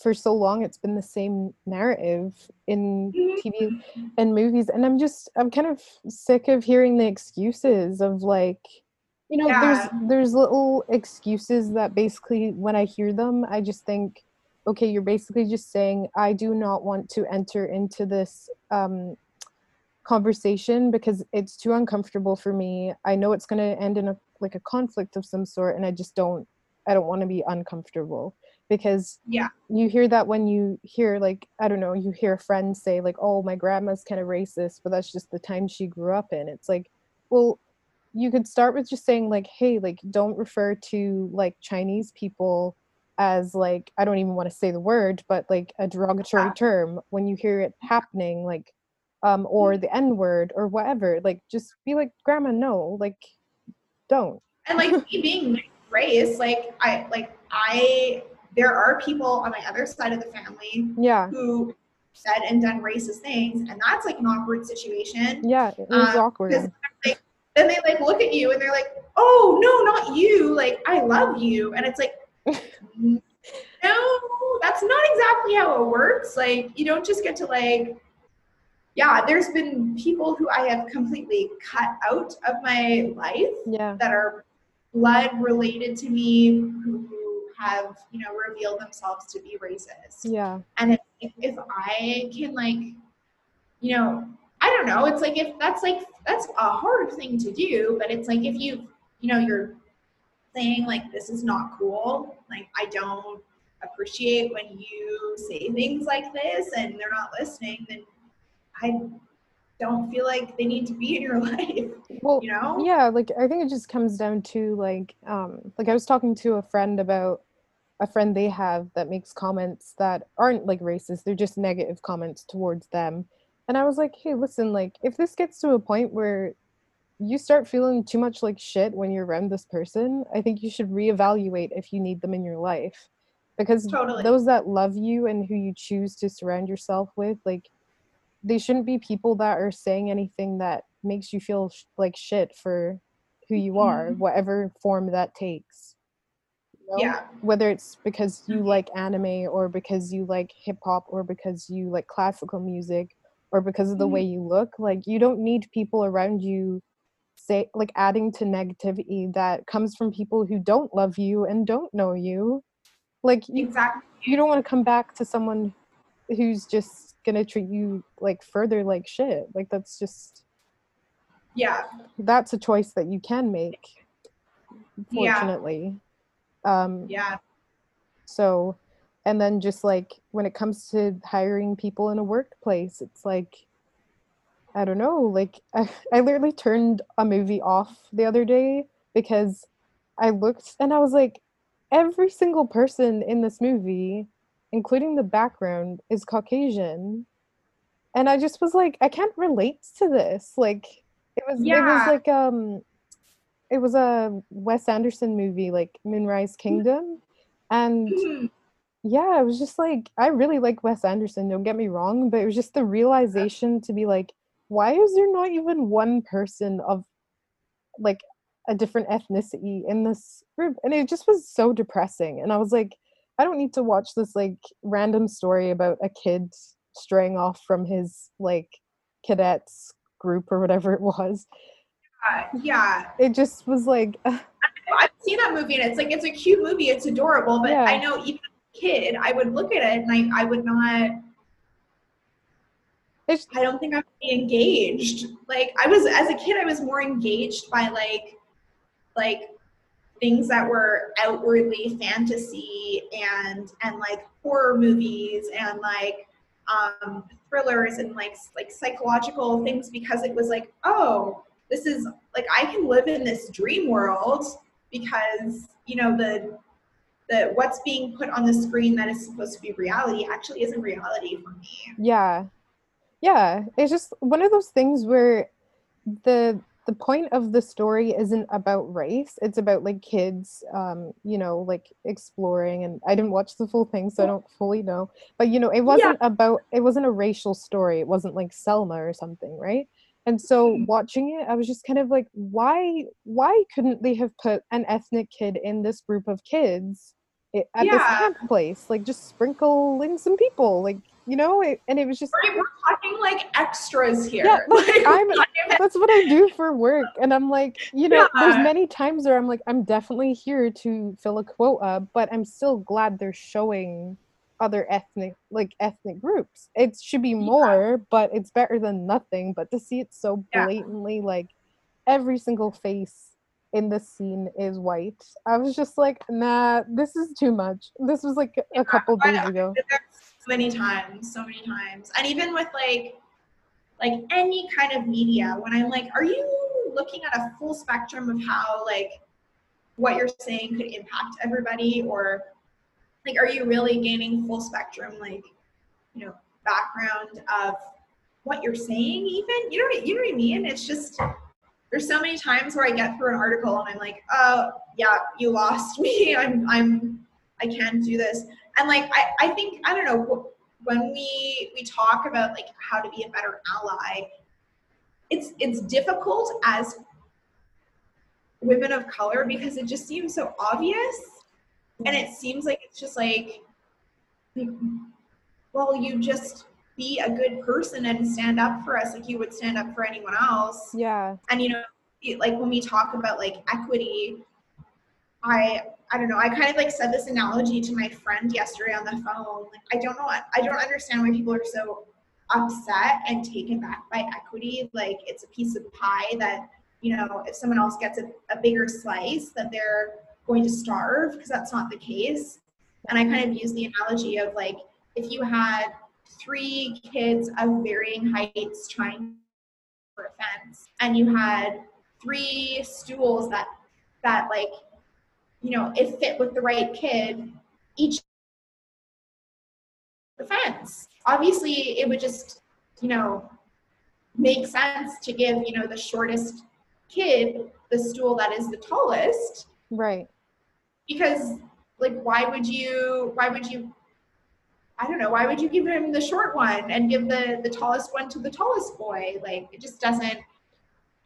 for so long it's been the same narrative in TV and movies, and I'm just I'm kind of sick of hearing the excuses of like, you know, Yeah. there's there's little excuses that basically when I hear them, I just think, okay, you're basically just saying I do not want to enter into this um conversation because it's too uncomfortable for me. I know it's going to end in a like a conflict of some sort and I just don't I don't want to be uncomfortable because Yeah. you hear that when you hear like I don't know, you hear a friend say like oh my grandma's kind of racist, but that's just the time she grew up in. It's like well you could start with just saying like hey like don't refer to like Chinese people as like I don't even want to say the word but like a derogatory Yeah. term when you hear it happening like um or the n word or whatever like just be like grandma no like don't and like me being mixed race like i like i there are people on my other side of the family yeah who said and done racist things and that's like an awkward situation yeah it was Um, awkward like, then they like look at you and they're like, "Oh no, not you! Like I love you," and it's like, [LAUGHS] no, that's not exactly how it works. Like you don't just get to like, yeah. There's been people who I have completely cut out of my life yeah that are blood related to me who have you know revealed themselves to be racist. Yeah. And if, if, i can like you know i don't know it's like if that's like that's a hard thing to do but it's like if you you know you're saying like this is not cool like i don't appreciate when you say things like this and they're not listening then i don't feel like they need to be in your [LAUGHS] life well you know? yeah like i think it just comes down to like um like i was talking to a friend about a friend they have that makes comments that aren't like racist they're just negative comments towards them and i was like hey listen like if this gets to a point where you start feeling too much like shit when you're around this person i think you should reevaluate if you need them in your life because Totally. those that love you and who you choose to surround yourself with like they shouldn't be people that are saying anything that makes you feel sh- like shit for who you are Mhm. whatever form that takes know? yeah whether it's because you like anime or because you like hip hop or because you like classical music or because of the mm-hmm. way you look like you don't need people around you say like adding to negativity that comes from people who don't love you and don't know you. Like you, exactly. you don't want to come back to someone who's just gonna treat you like further like shit. Like that's just yeah. that's a choice that you can make Yeah. Um yeah. so and then just like when it comes to hiring people in a workplace it's like i don't know like [LAUGHS] i, I literally turned a movie off the other day because i looked and i was like every single person in this movie including the background is caucasian. And i just was like i can't relate to this. Like it was it was like um it was a wes anderson movie like moonrise kingdom and Mhm. yeah, it was just like I really like Wes Anderson, don't get me wrong, but it was just the realization to be like, why is there not even one person of like a different ethnicity in this group? And it just was so depressing. And I was like, I don't need to watch this like random story about a kid straying off from his like cadets group or whatever it was. Uh, yeah It just was like [LAUGHS] I've seen that movie and it's like it's a cute movie, it's adorable, but Yeah. I know even as a kid, I would look at it and I, I would not it's I don't think I would be engaged. Like I was as a kid I was more engaged by like like things that were outwardly fantasy and and like horror movies and like um thrillers and like like psychological things because it was like, oh, this is like I can live in this dream world because you know the the what's being put on the screen that is supposed to be reality actually isn't reality for me. Yeah. Yeah, it's just one of those things where the the point of the story isn't about race it's about like kids um you know like exploring and i didn't watch the full thing so i don't fully know but you know it wasn't yeah. about it wasn't a racial story it wasn't like selma or something right and so mm-hmm. watching it i was just kind of like why why couldn't they have put an ethnic kid in this group of kids at yeah. this camp place like just sprinkle in some people like you know it, and it was just right, we're talking like extras here yeah, [LAUGHS] like, [LAUGHS] that's what i do for work and i'm like you know yeah. there's many times where i'm like i'm definitely here to fill a quota but i'm still glad they're showing other ethnic like ethnic groups. It should be more yeah. but it's better than nothing. But to see it so blatantly like every single face in this scene is white i was just like nah this is too much. This was like a couple days ago. So many times, so many times. And even with like like any kind of media, when I'm like, are you looking at a full spectrum of how like what you're saying could impact everybody or like are you really gaining full spectrum like you know background of what you're saying even? You know what, you know what I mean? It's just there's so many times where I get through an article and I'm like oh yeah you lost [LAUGHS] me. I'm I'm I can't do this. And like I, I think i don't know when we we talk about like how to be a better ally it's it's difficult as women of color because it just seems so obvious and it seems like it's just like, like well you just be a good person and stand up for us like you would stand up for anyone else yeah and you know like when we talk about like equity i I don't know. I kind of like said this analogy to my friend yesterday on the phone. Like, I don't know. I don't understand why people are so upset and taken back by equity. Like, it's a piece of pie that, you know, if someone else gets a, a bigger slice, that they're going to starve because that's not the case. And I kind of use the analogy of like, if you had three kids of varying heights trying for a fence, and you had three stools that, that like, you know, if fit with the right kid, each the fence Obviously, it would just, you know, make sense to give, you know, the shortest kid the stool that is the tallest. Right. Because like why would you why would you I don't know, why would you give him the short one and give the the tallest one to the tallest boy? Like it just doesn't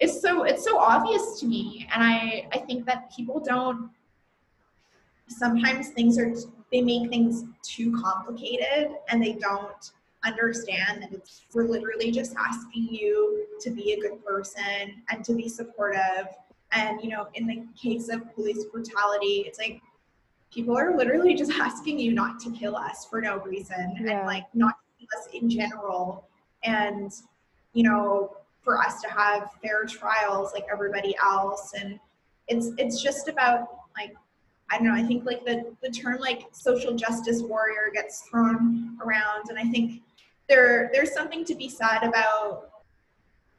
it's so it's so obvious to me and I I think that people don't sometimes things are they make things too complicated and they don't understand that it's we're literally just asking you to be a good person and to be supportive and you know in the case of police brutality it's like people are literally just [LAUGHS] asking you not to kill us for no reason yeah. and like not to kill us in general and you know for us to have fair trials like everybody else and it's it's just about like I don't know, I think like the, the term like social justice warrior gets thrown around and I think there there's something to be said about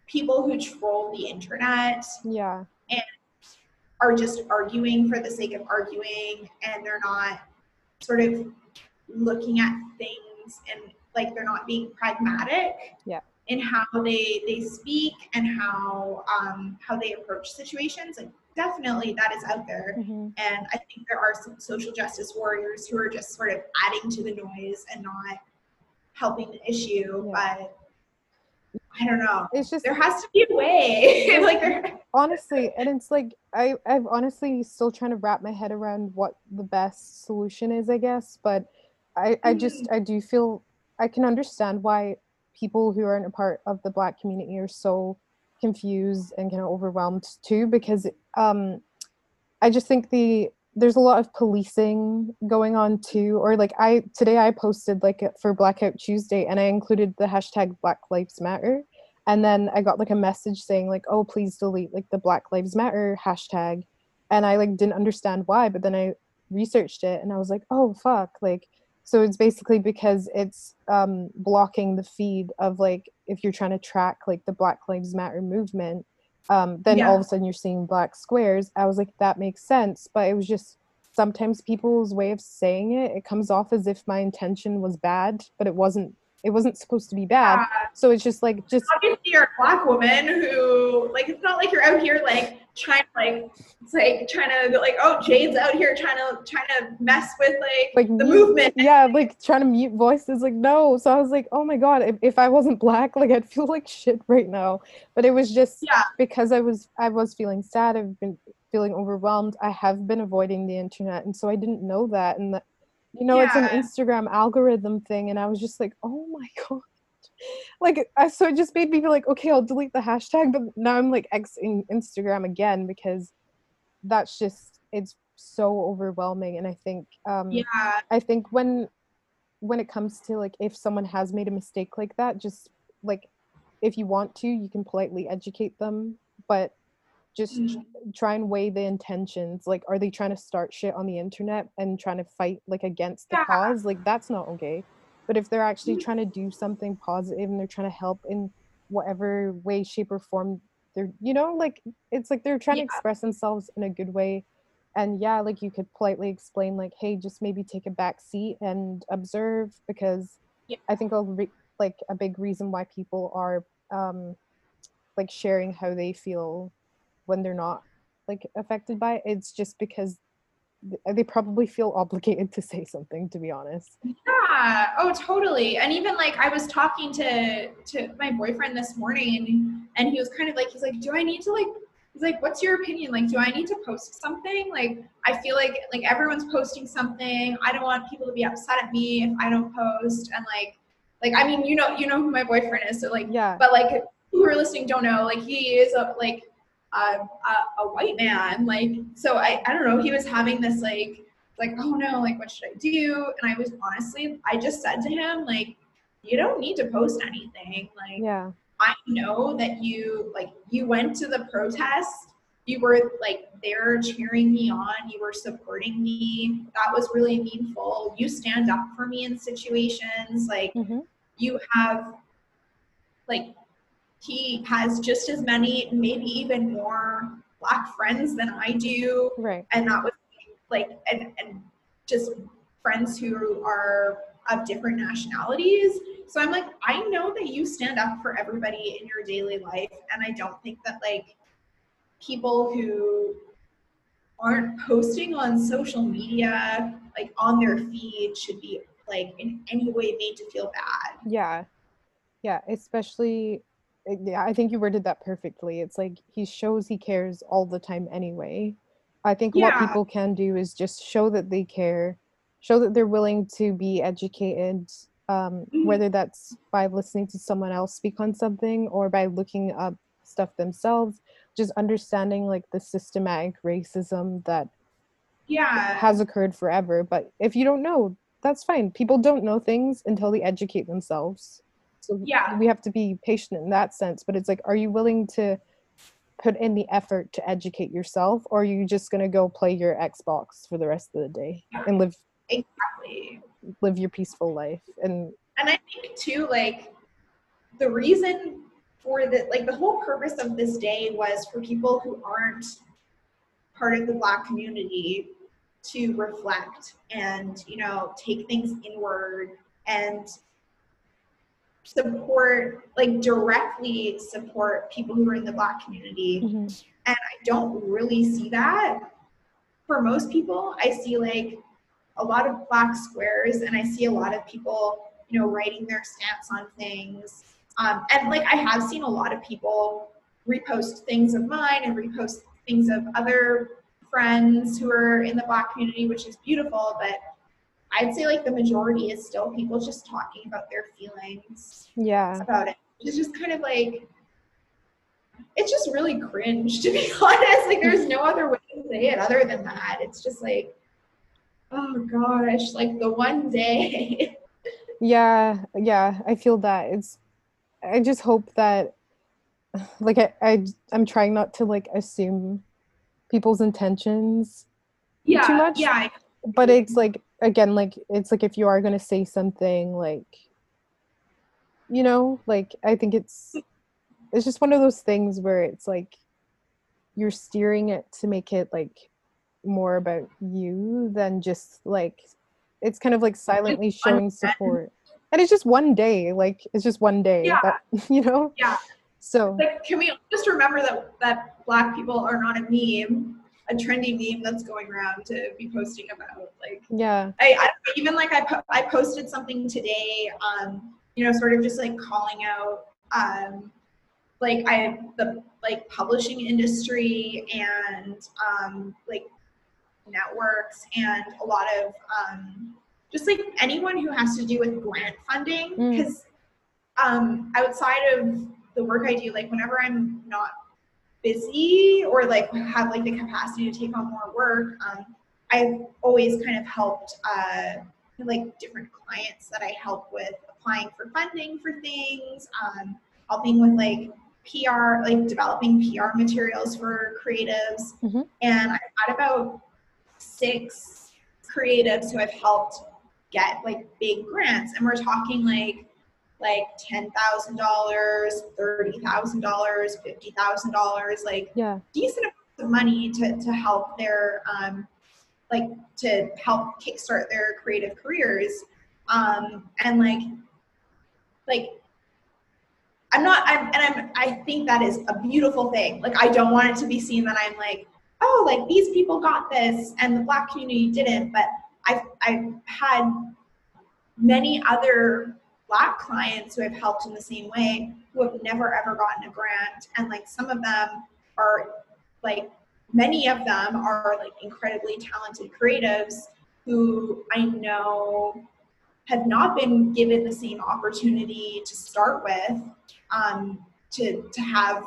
people who troll the internet. Yeah. And are just arguing for the sake of arguing and they're not sort of looking at things and like they're not being pragmatic. Yeah in how they they speak and how um, how they approach situations like definitely that is out there. Mm-hmm. And I think there are some social justice warriors who are just sort of adding to the noise and not helping the issue. Yeah. But I don't know. It's just there has to be a way. [LAUGHS] like there honestly, and it's like I I've honestly still trying to wrap my head around what the best solution is, I guess. But I I just mm-hmm. I do feel I can understand why people who aren't a part of the black community are so confused and kind of overwhelmed too because um i just think the there's a lot of policing going on too or like i today i posted like for blackout tuesday and i included the hashtag black lives matter. And then i got like a message saying like oh please delete like the black lives matter hashtag. And i like didn't understand why but then i researched it and i was like oh fuck like so it's basically because it's um, blocking the feed of like if you're trying to track like the Black Lives Matter movement, um, then Yeah. all of a sudden you're seeing black squares. I was like, that makes sense, but it was just sometimes people's way of saying it. It comes off as if my intention was bad, but it wasn't. It wasn't supposed to be bad. Uh, So it's just like just obviously you're a black woman who like it's not like you're out here like trying to like it's like trying to like oh Jade's out here trying to trying to mess with like, like the mute- movement. [LAUGHS] yeah like trying to mute voices like no so i was like oh my god if, if i wasn't black like i'd feel like shit right now but it was just Yeah. because i was i was feeling sad i've been feeling overwhelmed i have been avoiding the internet and so i didn't know that and that you know it's an instagram algorithm thing and i was just like oh my [LAUGHS] god like I, so it just made me feel like okay i'll delete the hashtag but now i'm like xing instagram again because that's just it's so overwhelming and i think um Yeah. I think when when it comes to like if someone has made a mistake like that, just like if you want to, you can politely educate them, but just tr- try and weigh the intentions. Like, are they trying to start shit on the internet and trying to fight like against the Yeah. cause? Like, that's not okay. But if they're actually trying to do something positive and they're trying to help in whatever way, shape, or form, they're you know like it's like they're trying Yeah. to express themselves in a good way and yeah like you could politely explain like hey just maybe take a back seat and observe because Yeah. i think a re- like a big reason why people are um like sharing how they feel when they're not like affected by it it's just because they probably feel obligated to say something to be honest Yeah. Oh, totally. And even like I was talking to to my boyfriend this morning, and he was kind of like, he's like, do I need to like? He's like, what's your opinion? Like, do I need to post something? Like, I feel like like everyone's posting something. I don't want people to be upset at me if I don't post. And like, like I mean, you know, you know who my boyfriend is, so like, yeah but like who are listening don't know like he is a like a, a, a white man like so I, I don't know he was having this like like oh no like what should i do? And i was honestly i just said to him like you don't need to post anything like yeah. I know that you like you went to the protest you were like there cheering me on you were supporting me that was really meaningful you stand up for me in situations like hmm you have like he has just as many maybe even more black friends than i do. Right. And that was like and, and just friends who are of different nationalities. So i'm like i know that you stand up for everybody in your daily life. And i don't think that like people who aren't posting on social media like on their feed should be like in any way made to feel bad. Yeah. Yeah. Especially yeah i think you worded that perfectly it's like he shows he cares all the time anyway i think what people can do is just show that they care show that they're willing to be educated um, Mhm. whether that's by listening to someone else speak on something or by looking up stuff themselves just understanding like the systematic racism that yeah has occurred forever. But if you don't know, that's fine. People don't know things until they educate themselves. So Yeah. we have to be patient in that sense. But it's like, are you willing to put in the effort to educate yourself, or are you just gonna go play your Xbox for the rest of the day and live exactly live your peaceful life? And and i think too like the reason for the like the whole purpose of this day was for people who aren't part of the black community to reflect and you know take things inward and support like directly support people who are in the black community Mhm. and I don't really see that for most people. I see like a lot of black squares, and I see a lot of people, you know, writing their stance on things. Um, and like I have seen a lot of people repost things of mine and repost things of other friends who are in the black community, which is beautiful. But I'd say like the majority is still people just talking about their feelings yeah, about it. It's just kind of like it's just really cringe [LAUGHS] to be honest. Like there's no other way to say it other than that. It's just like oh gosh, like the one day. [LAUGHS] yeah, yeah. I feel that. It's. I just hope that, like, I, I I'm trying not to like assume people's intentions yeah, too much? yeah, but it's like again like it's like if you are going to say something like you know like i think it's it's just one of those things where it's like you're steering it to make it like more about you than just like it's kind of like silently showing support and it's just one day like it's just one day Yeah. that, [LAUGHS] you know Yeah. so Like, can we just remember that that black people are not a meme, a trendy meme that's going around to be posting about? Like, yeah I, I even like I po- I posted something today, um, you know, sort of just like calling out, um, like I the like publishing industry and um, like networks and a lot of um, just like anyone who has to do with grant funding Mm. because um, outside of the work I do, like whenever I'm not busy or like have like the capacity to take on more work, um, I've always kind of helped uh, like different clients that I help with applying for funding for things, um, helping with like PR, like developing PR materials for creatives. Mhm. And I've had about six creatives who I've helped get like big grants. And we're talking like like ten thousand dollars, thirty thousand dollars, fifty thousand dollars, like yeah. decent amounts of money to, to help their um, like to help kickstart their creative careers. Um, and like like i'm not i'm and i'm i think that is a beautiful thing. Like i don't want it to be seen that i'm like oh like these people got this and the black community didn't but i've i've had many other black clients who i've helped in the same way who have never ever gotten a grant and like some of them are like many of them are like incredibly talented creatives who I know have not been given the same opportunity to start with um, to to have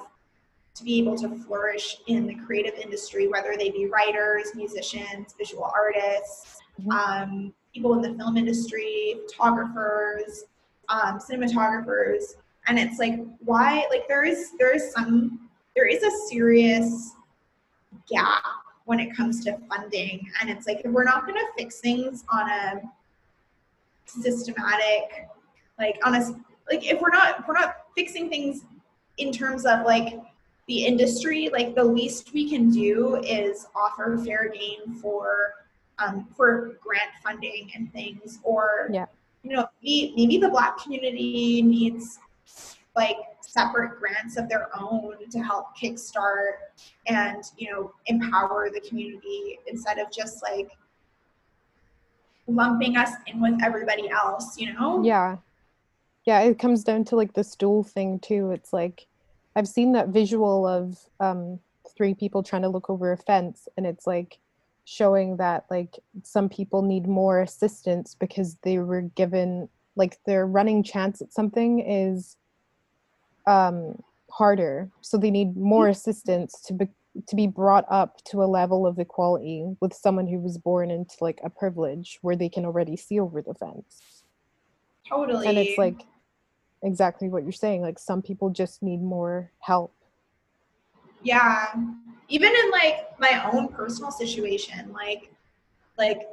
to be able to flourish in the creative industry, whether they be writers, musicians, visual artists, Mhm. um, people in the film industry, photographers, um, cinematographers, and it's like why like there is there is some there is a serious gap when it comes to funding and it's like if we're not going to fix things on a systematic like on a like if we're not if we're not fixing things in terms of like the industry like the least we can do is offer fair game for um, for grant funding and things or Yeah. You know maybe, the black community needs like separate grants of their own to help kickstart and you know empower the community instead of just like lumping us in with everybody else you know? Yeah. Yeah it comes down to like the stool thing too. It's like i've seen that visual of um three people trying to look over a fence and it's like showing that like some people need more assistance because they were given like their running chance at something is um harder. So they need more assistance to be to be brought up to a level of equality with someone who was born into like a privilege where they can already see over the fence. Totally and it's like exactly what you're saying like some people just need more help yeah. Even in like my own personal situation like like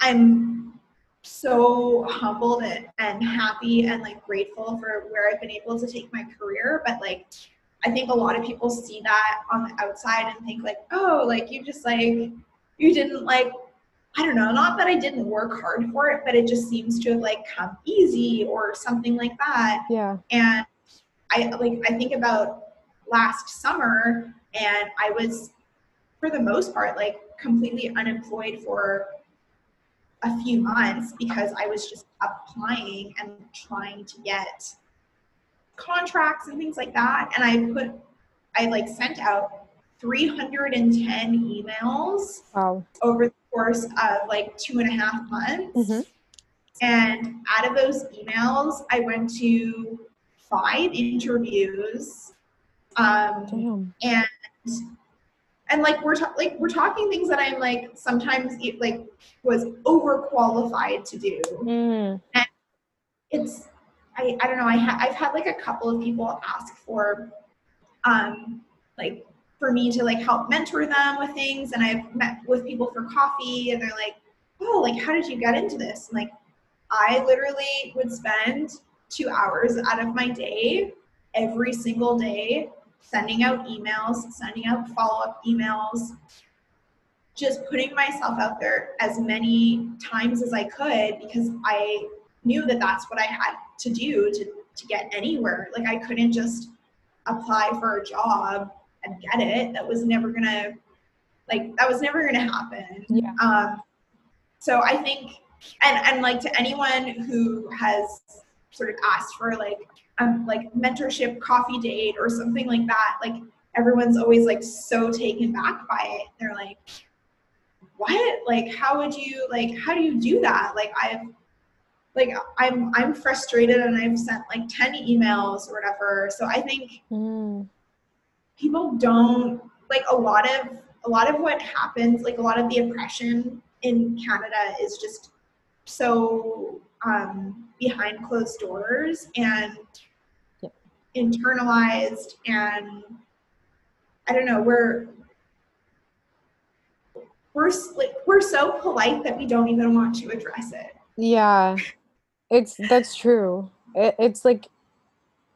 i'm so humbled and, and happy and like grateful for where i've been able to take my career but like i think a lot of people see that on the outside and think like oh like you just like you didn't like i don't know not that i didn't work hard for it but it just seems to have like come easy or something like that. Yeah. And i like i think about last summer and i was for the most part like completely unemployed for a few months because i was just applying and trying to get contracts and things like that and i put i like sent out 310 emails wow over the course of like two and a half months. Mhm. And out of those emails, I went to five interviews. Um, damn and and like we're ta- like we're talking things that I'm like sometimes it, like was overqualified to do. Mm, It's I, I don't know I ha- I've had like a couple of people ask for um like for me to like help mentor them with things and I've met with people for coffee and they're like oh, like, how did you get into this? like, I literally would spend two hours out of my day every single day sending out emails, sending out follow up emails, just putting myself out there as many times as I could because I knew that that's what I had to do to, to get anywhere. Like, I couldn't just apply for a job and get it. That was never gonna, like, that was never gonna happen. Yeah. Um, so I think, and, and like to anyone who has sort of asked for like um, like mentorship coffee date or something like that like everyone's always like so taken back by it they're like what like how would you like how do you do that like i've like i'm i'm frustrated and i've sent like 10 emails or whatever so i think mm. people don't like a lot of a lot of what happens like a lot of the oppression in canada is just so um, behind closed doors and. Internalized and i don't know we're we're like we're so polite that we don't even want to address it. Yeah. It's that's true. It, it's like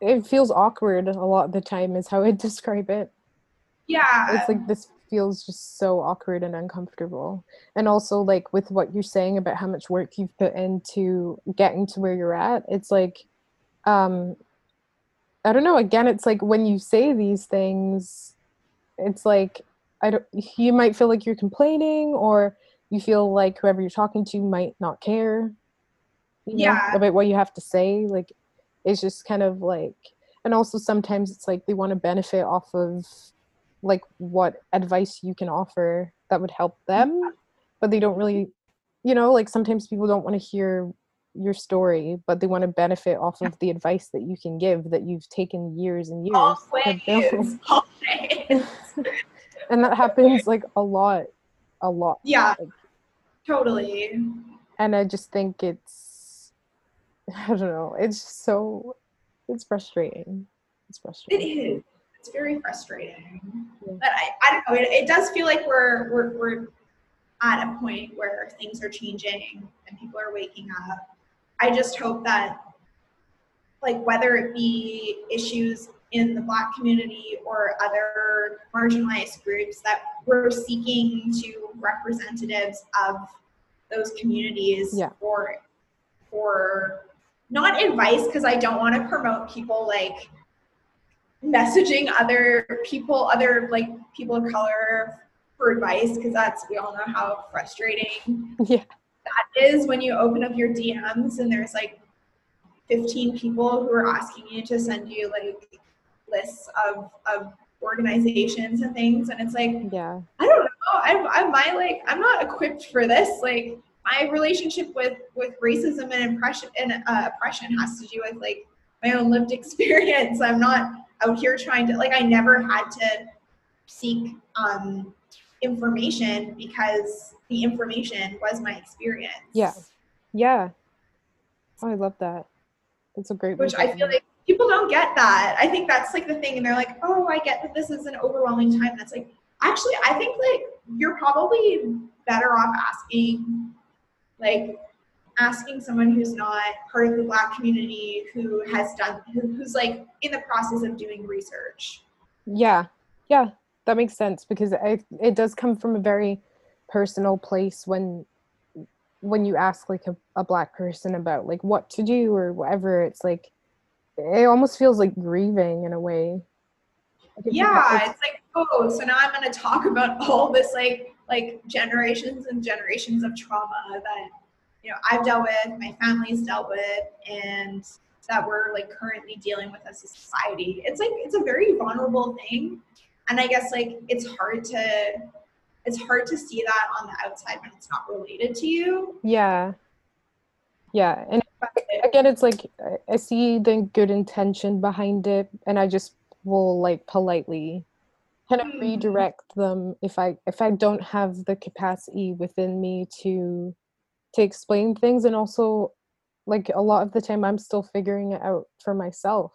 it feels awkward a lot of the time is how i [LAUGHS] describe it. Yeah. It's like this feels just so awkward and uncomfortable. And also, like, with what you're saying about how much work you've put into getting to where you're at, it's like, um, I don't know. Again, it's like when you say these things, it's like, I don't, you might feel like you're complaining or you feel like whoever you're talking to might not care you know, yeah. about what you have to say. Like, it's just kind of like, and also sometimes it's like they want to benefit off of like what advice you can offer that would help them but they don't really you know like sometimes people don't want to hear your story but they want to benefit off of the advice that you can give that you've taken years and years Always. [LAUGHS] Always. [LAUGHS] and that happens like a lot a lot yeah like, totally and i just think it's [LAUGHS] i don't know it's so it's frustrating it's frustrating it is it's very frustrating. Yeah. But I, I don't know. It, it does feel like we're, we're we're at a point where things are changing and people are waking up. I just hope that, like, whether it be issues in the Black community or other marginalized groups, that we're seeking to representatives of those communities yeah. for for not advice because I don't want to promote people like messaging other people, other like people of color for advice because that's we all know how frustrating [LAUGHS] yeah. That is when you open up your DMs and there's like 15 people who are asking you to send you like lists of of organizations and things. And it's like yeah. I don't know. I'm i'm my like i'm not equipped for this. Like my relationship with with racism and oppression and uh, oppression has to do with like my own lived [LAUGHS] experience. I'm not out here trying to like I never had to seek um, information because the information was my experience. Yeah. Yeah. Oh, I love that. That's a great Which I feel like people don't get that. I think that's like the thing and they're like, "Oh, I get that this is an overwhelming time." That's like actually I think like you're probably better off asking like asking someone who's not part of the black community who has done who, who's like in the process of doing research yeah yeah that makes sense because it, it does come from a very personal place when when you ask like a, a black person about like what to do or whatever it's like it almost feels like grieving in a way yeah it's like oh so now i'm going to talk about [LAUGHS] all this like like generations and generations of trauma that you know I've dealt with, my family's dealt with, and that we're like currently dealing with as a society. It's like it's a very vulnerable thing, and I guess like it's hard to it's hard to see that on the outside when it's not related to you. Yeah. Yeah, and again, it's like I see the good intention behind it, and I just will like politely kind of mm. redirect them if I if I don't have the capacity within me to to explain things and also like a lot of the time i'm still figuring it out for myself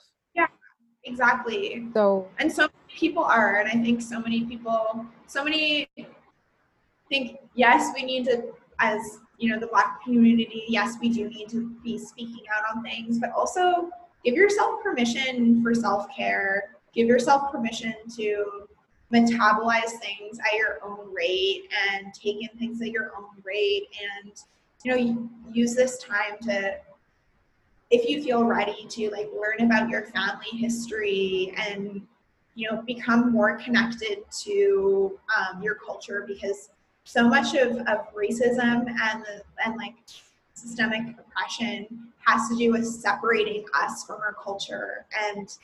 exactly. So and so many people are and i think so many people so many think yes we need to as you know the black community yes we do need to be speaking out on things but also give yourself permission for self-care. Give yourself permission to metabolize things at your own rate and take in things at your own rate and you know use this time to if you feel ready to like learn about your family history and you know become more connected to um, your culture because so much of, of racism and and like systemic oppression has to do with separating us from our culture. And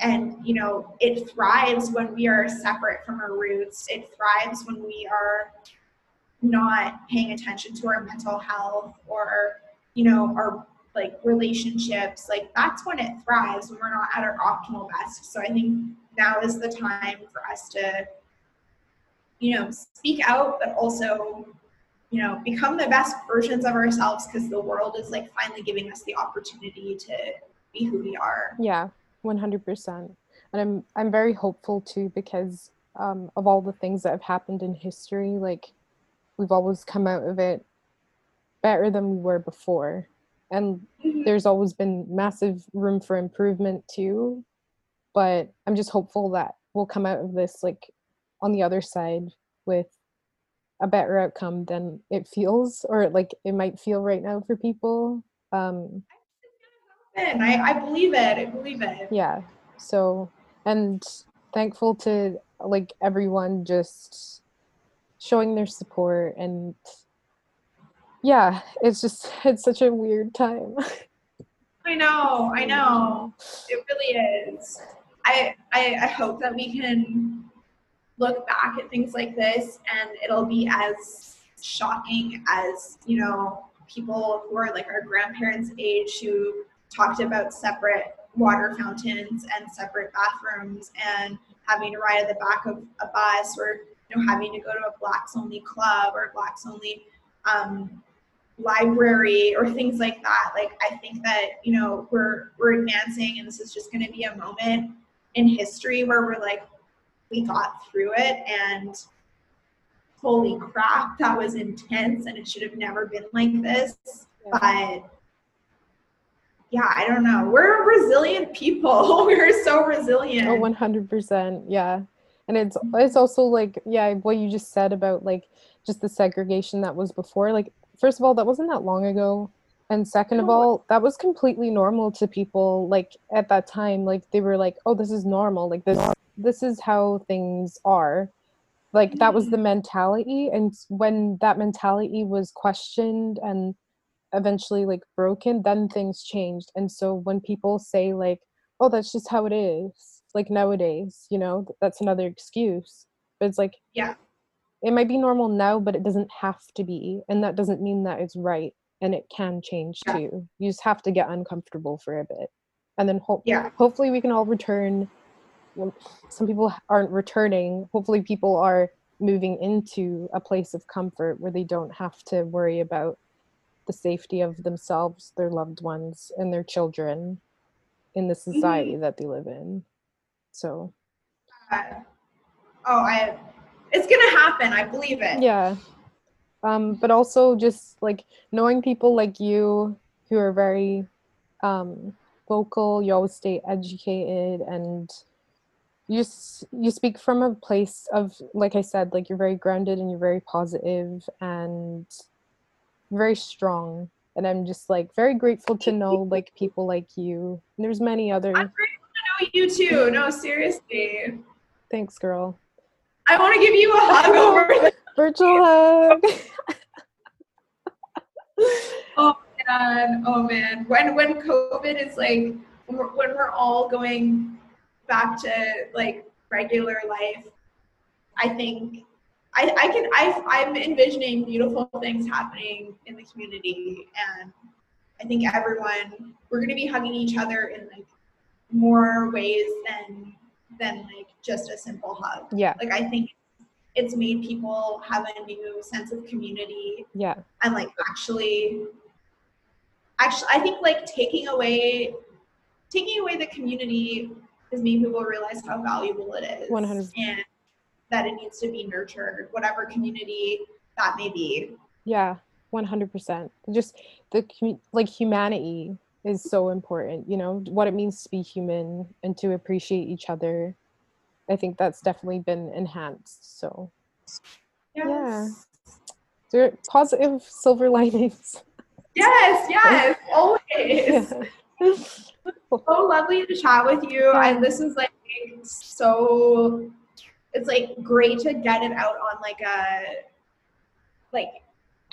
and you know it thrives when we are separate from our roots. It thrives when we are not paying attention to our mental health or you know our like relationships like that's when it thrives when we're not at our optimal best. So i think now is the time for us to you know speak out but also you know become the best versions of ourselves because the world is like finally giving us the opportunity to be who we are. Yeah 100% and i'm i'm very hopeful too because um, of all the things that have happened in history like we've always come out of it better than we were before and there's always been massive room for improvement too but i'm just hopeful that we'll come out of this like on the other side with a better outcome than it feels or like it might feel right now for people. Um I, I believe it i believe it. Yeah so and thankful to like everyone just showing their support and yeah it's just [LAUGHS] it's such a weird time. I know i know. It really is. I, I i hope that we can look back at things like this and it'll be as shocking as you know people who are like our grandparents age who talked about separate water fountains and separate bathrooms and having to ride at the back of a bus or you know having to go to a blacks only club or blacks only um, library or things like that. Like i think that you know we're we're advancing and this is just going to be a moment in history where we're like we got through it and holy crap that was intense and it should have never been like this. Yeah. but yeah i don't know. We're resilient people. [LAUGHS] We're so resilient. Oh 100% yeah. And it's it's also like yeah what you just said about like just the segregation that was before like first of all that wasn't that long ago. And second of all that was completely normal to people like at that time like they were like oh this is normal. Like this this is how things are. Like that was the mm. mentality and when that mentality was questioned and eventually like broken then things changed. And so when people say like oh that's just how it is like nowadays you know that's another excuse. But it's like yeah it might be normal now but it doesn't have to be and that doesn't mean that it's right and it can change yeah. too you just have to get uncomfortable for a bit and then ho- yeah. hopefully we can all return some people aren't returning hopefully people are moving into a place of comfort where they don't have to worry about the safety of themselves their loved ones and their children in the society mm-hmm. that they live in so uh, oh i it's gonna happen i believe it. Yeah. Um but also just like knowing people like you who are very um vocal you always stay educated and you you speak from a place of like i said like you're very grounded and you're very positive and very strong. And i'm just like very grateful to know [LAUGHS] like people like you. And there's many other i'm grateful to know you too. No seriously. Thanks girl i want to give you a hug [LAUGHS] over virtual hug. [LAUGHS] Oh man. Oh man. When when covid is like when we're, when we're all going back to like regular life, I think I, I can I I'm envisioning beautiful things happening in the community and I think everyone we're gonna be hugging each other in like more ways than than like just a simple hug. Yeah. Like I think it's made people have a new sense of community. Yeah. And like actually actually I think like taking away taking away the community has made people realize how valuable it is 100 and that it needs to be nurtured whatever community that may be yeah 100%. Just the like humanity is so important, you know, what it means to be human and to appreciate each other. I think that's definitely been enhanced. So, yes. yeah. There positive silver linings. Yes, yes, [LAUGHS] always. Yeah. so lovely to chat with you. Yeah. And this is like so it's like great to get it out on like a like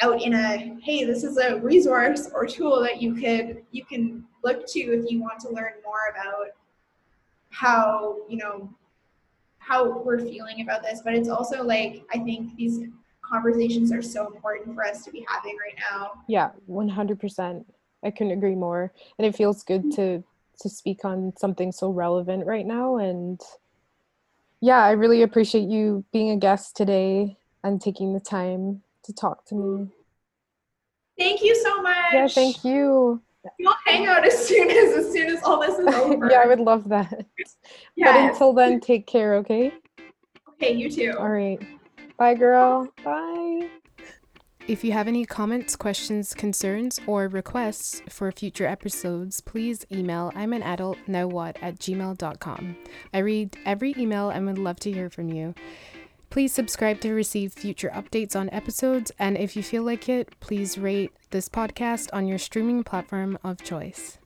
out in a hey this is a resource or tool that you could you can look to if you want to learn more about how you know how we're feeling about this. But it's also like i think these conversations are so important for us to be having right now. Yeah 100% i couldn't agree more. And it feels good to to speak on something so relevant right now. And yeah i really appreciate you being a guest today and taking the time to talk to me. Thank you so much. Yeah, thank you. We'll hang out as soon as as soon as all this is [LAUGHS] over. yeah, I would love that. Yeah. But until then, take care, okay? Okay, you too. All right. Bye, girl. Bye. If you have any comments, questions, concerns, or requests for future episodes, please email I'm an adult now what at gmail.com. I read every email and would love to hear from you. Please subscribe to receive future updates on episodes, and if you feel like it, please rate this podcast on your streaming platform of choice.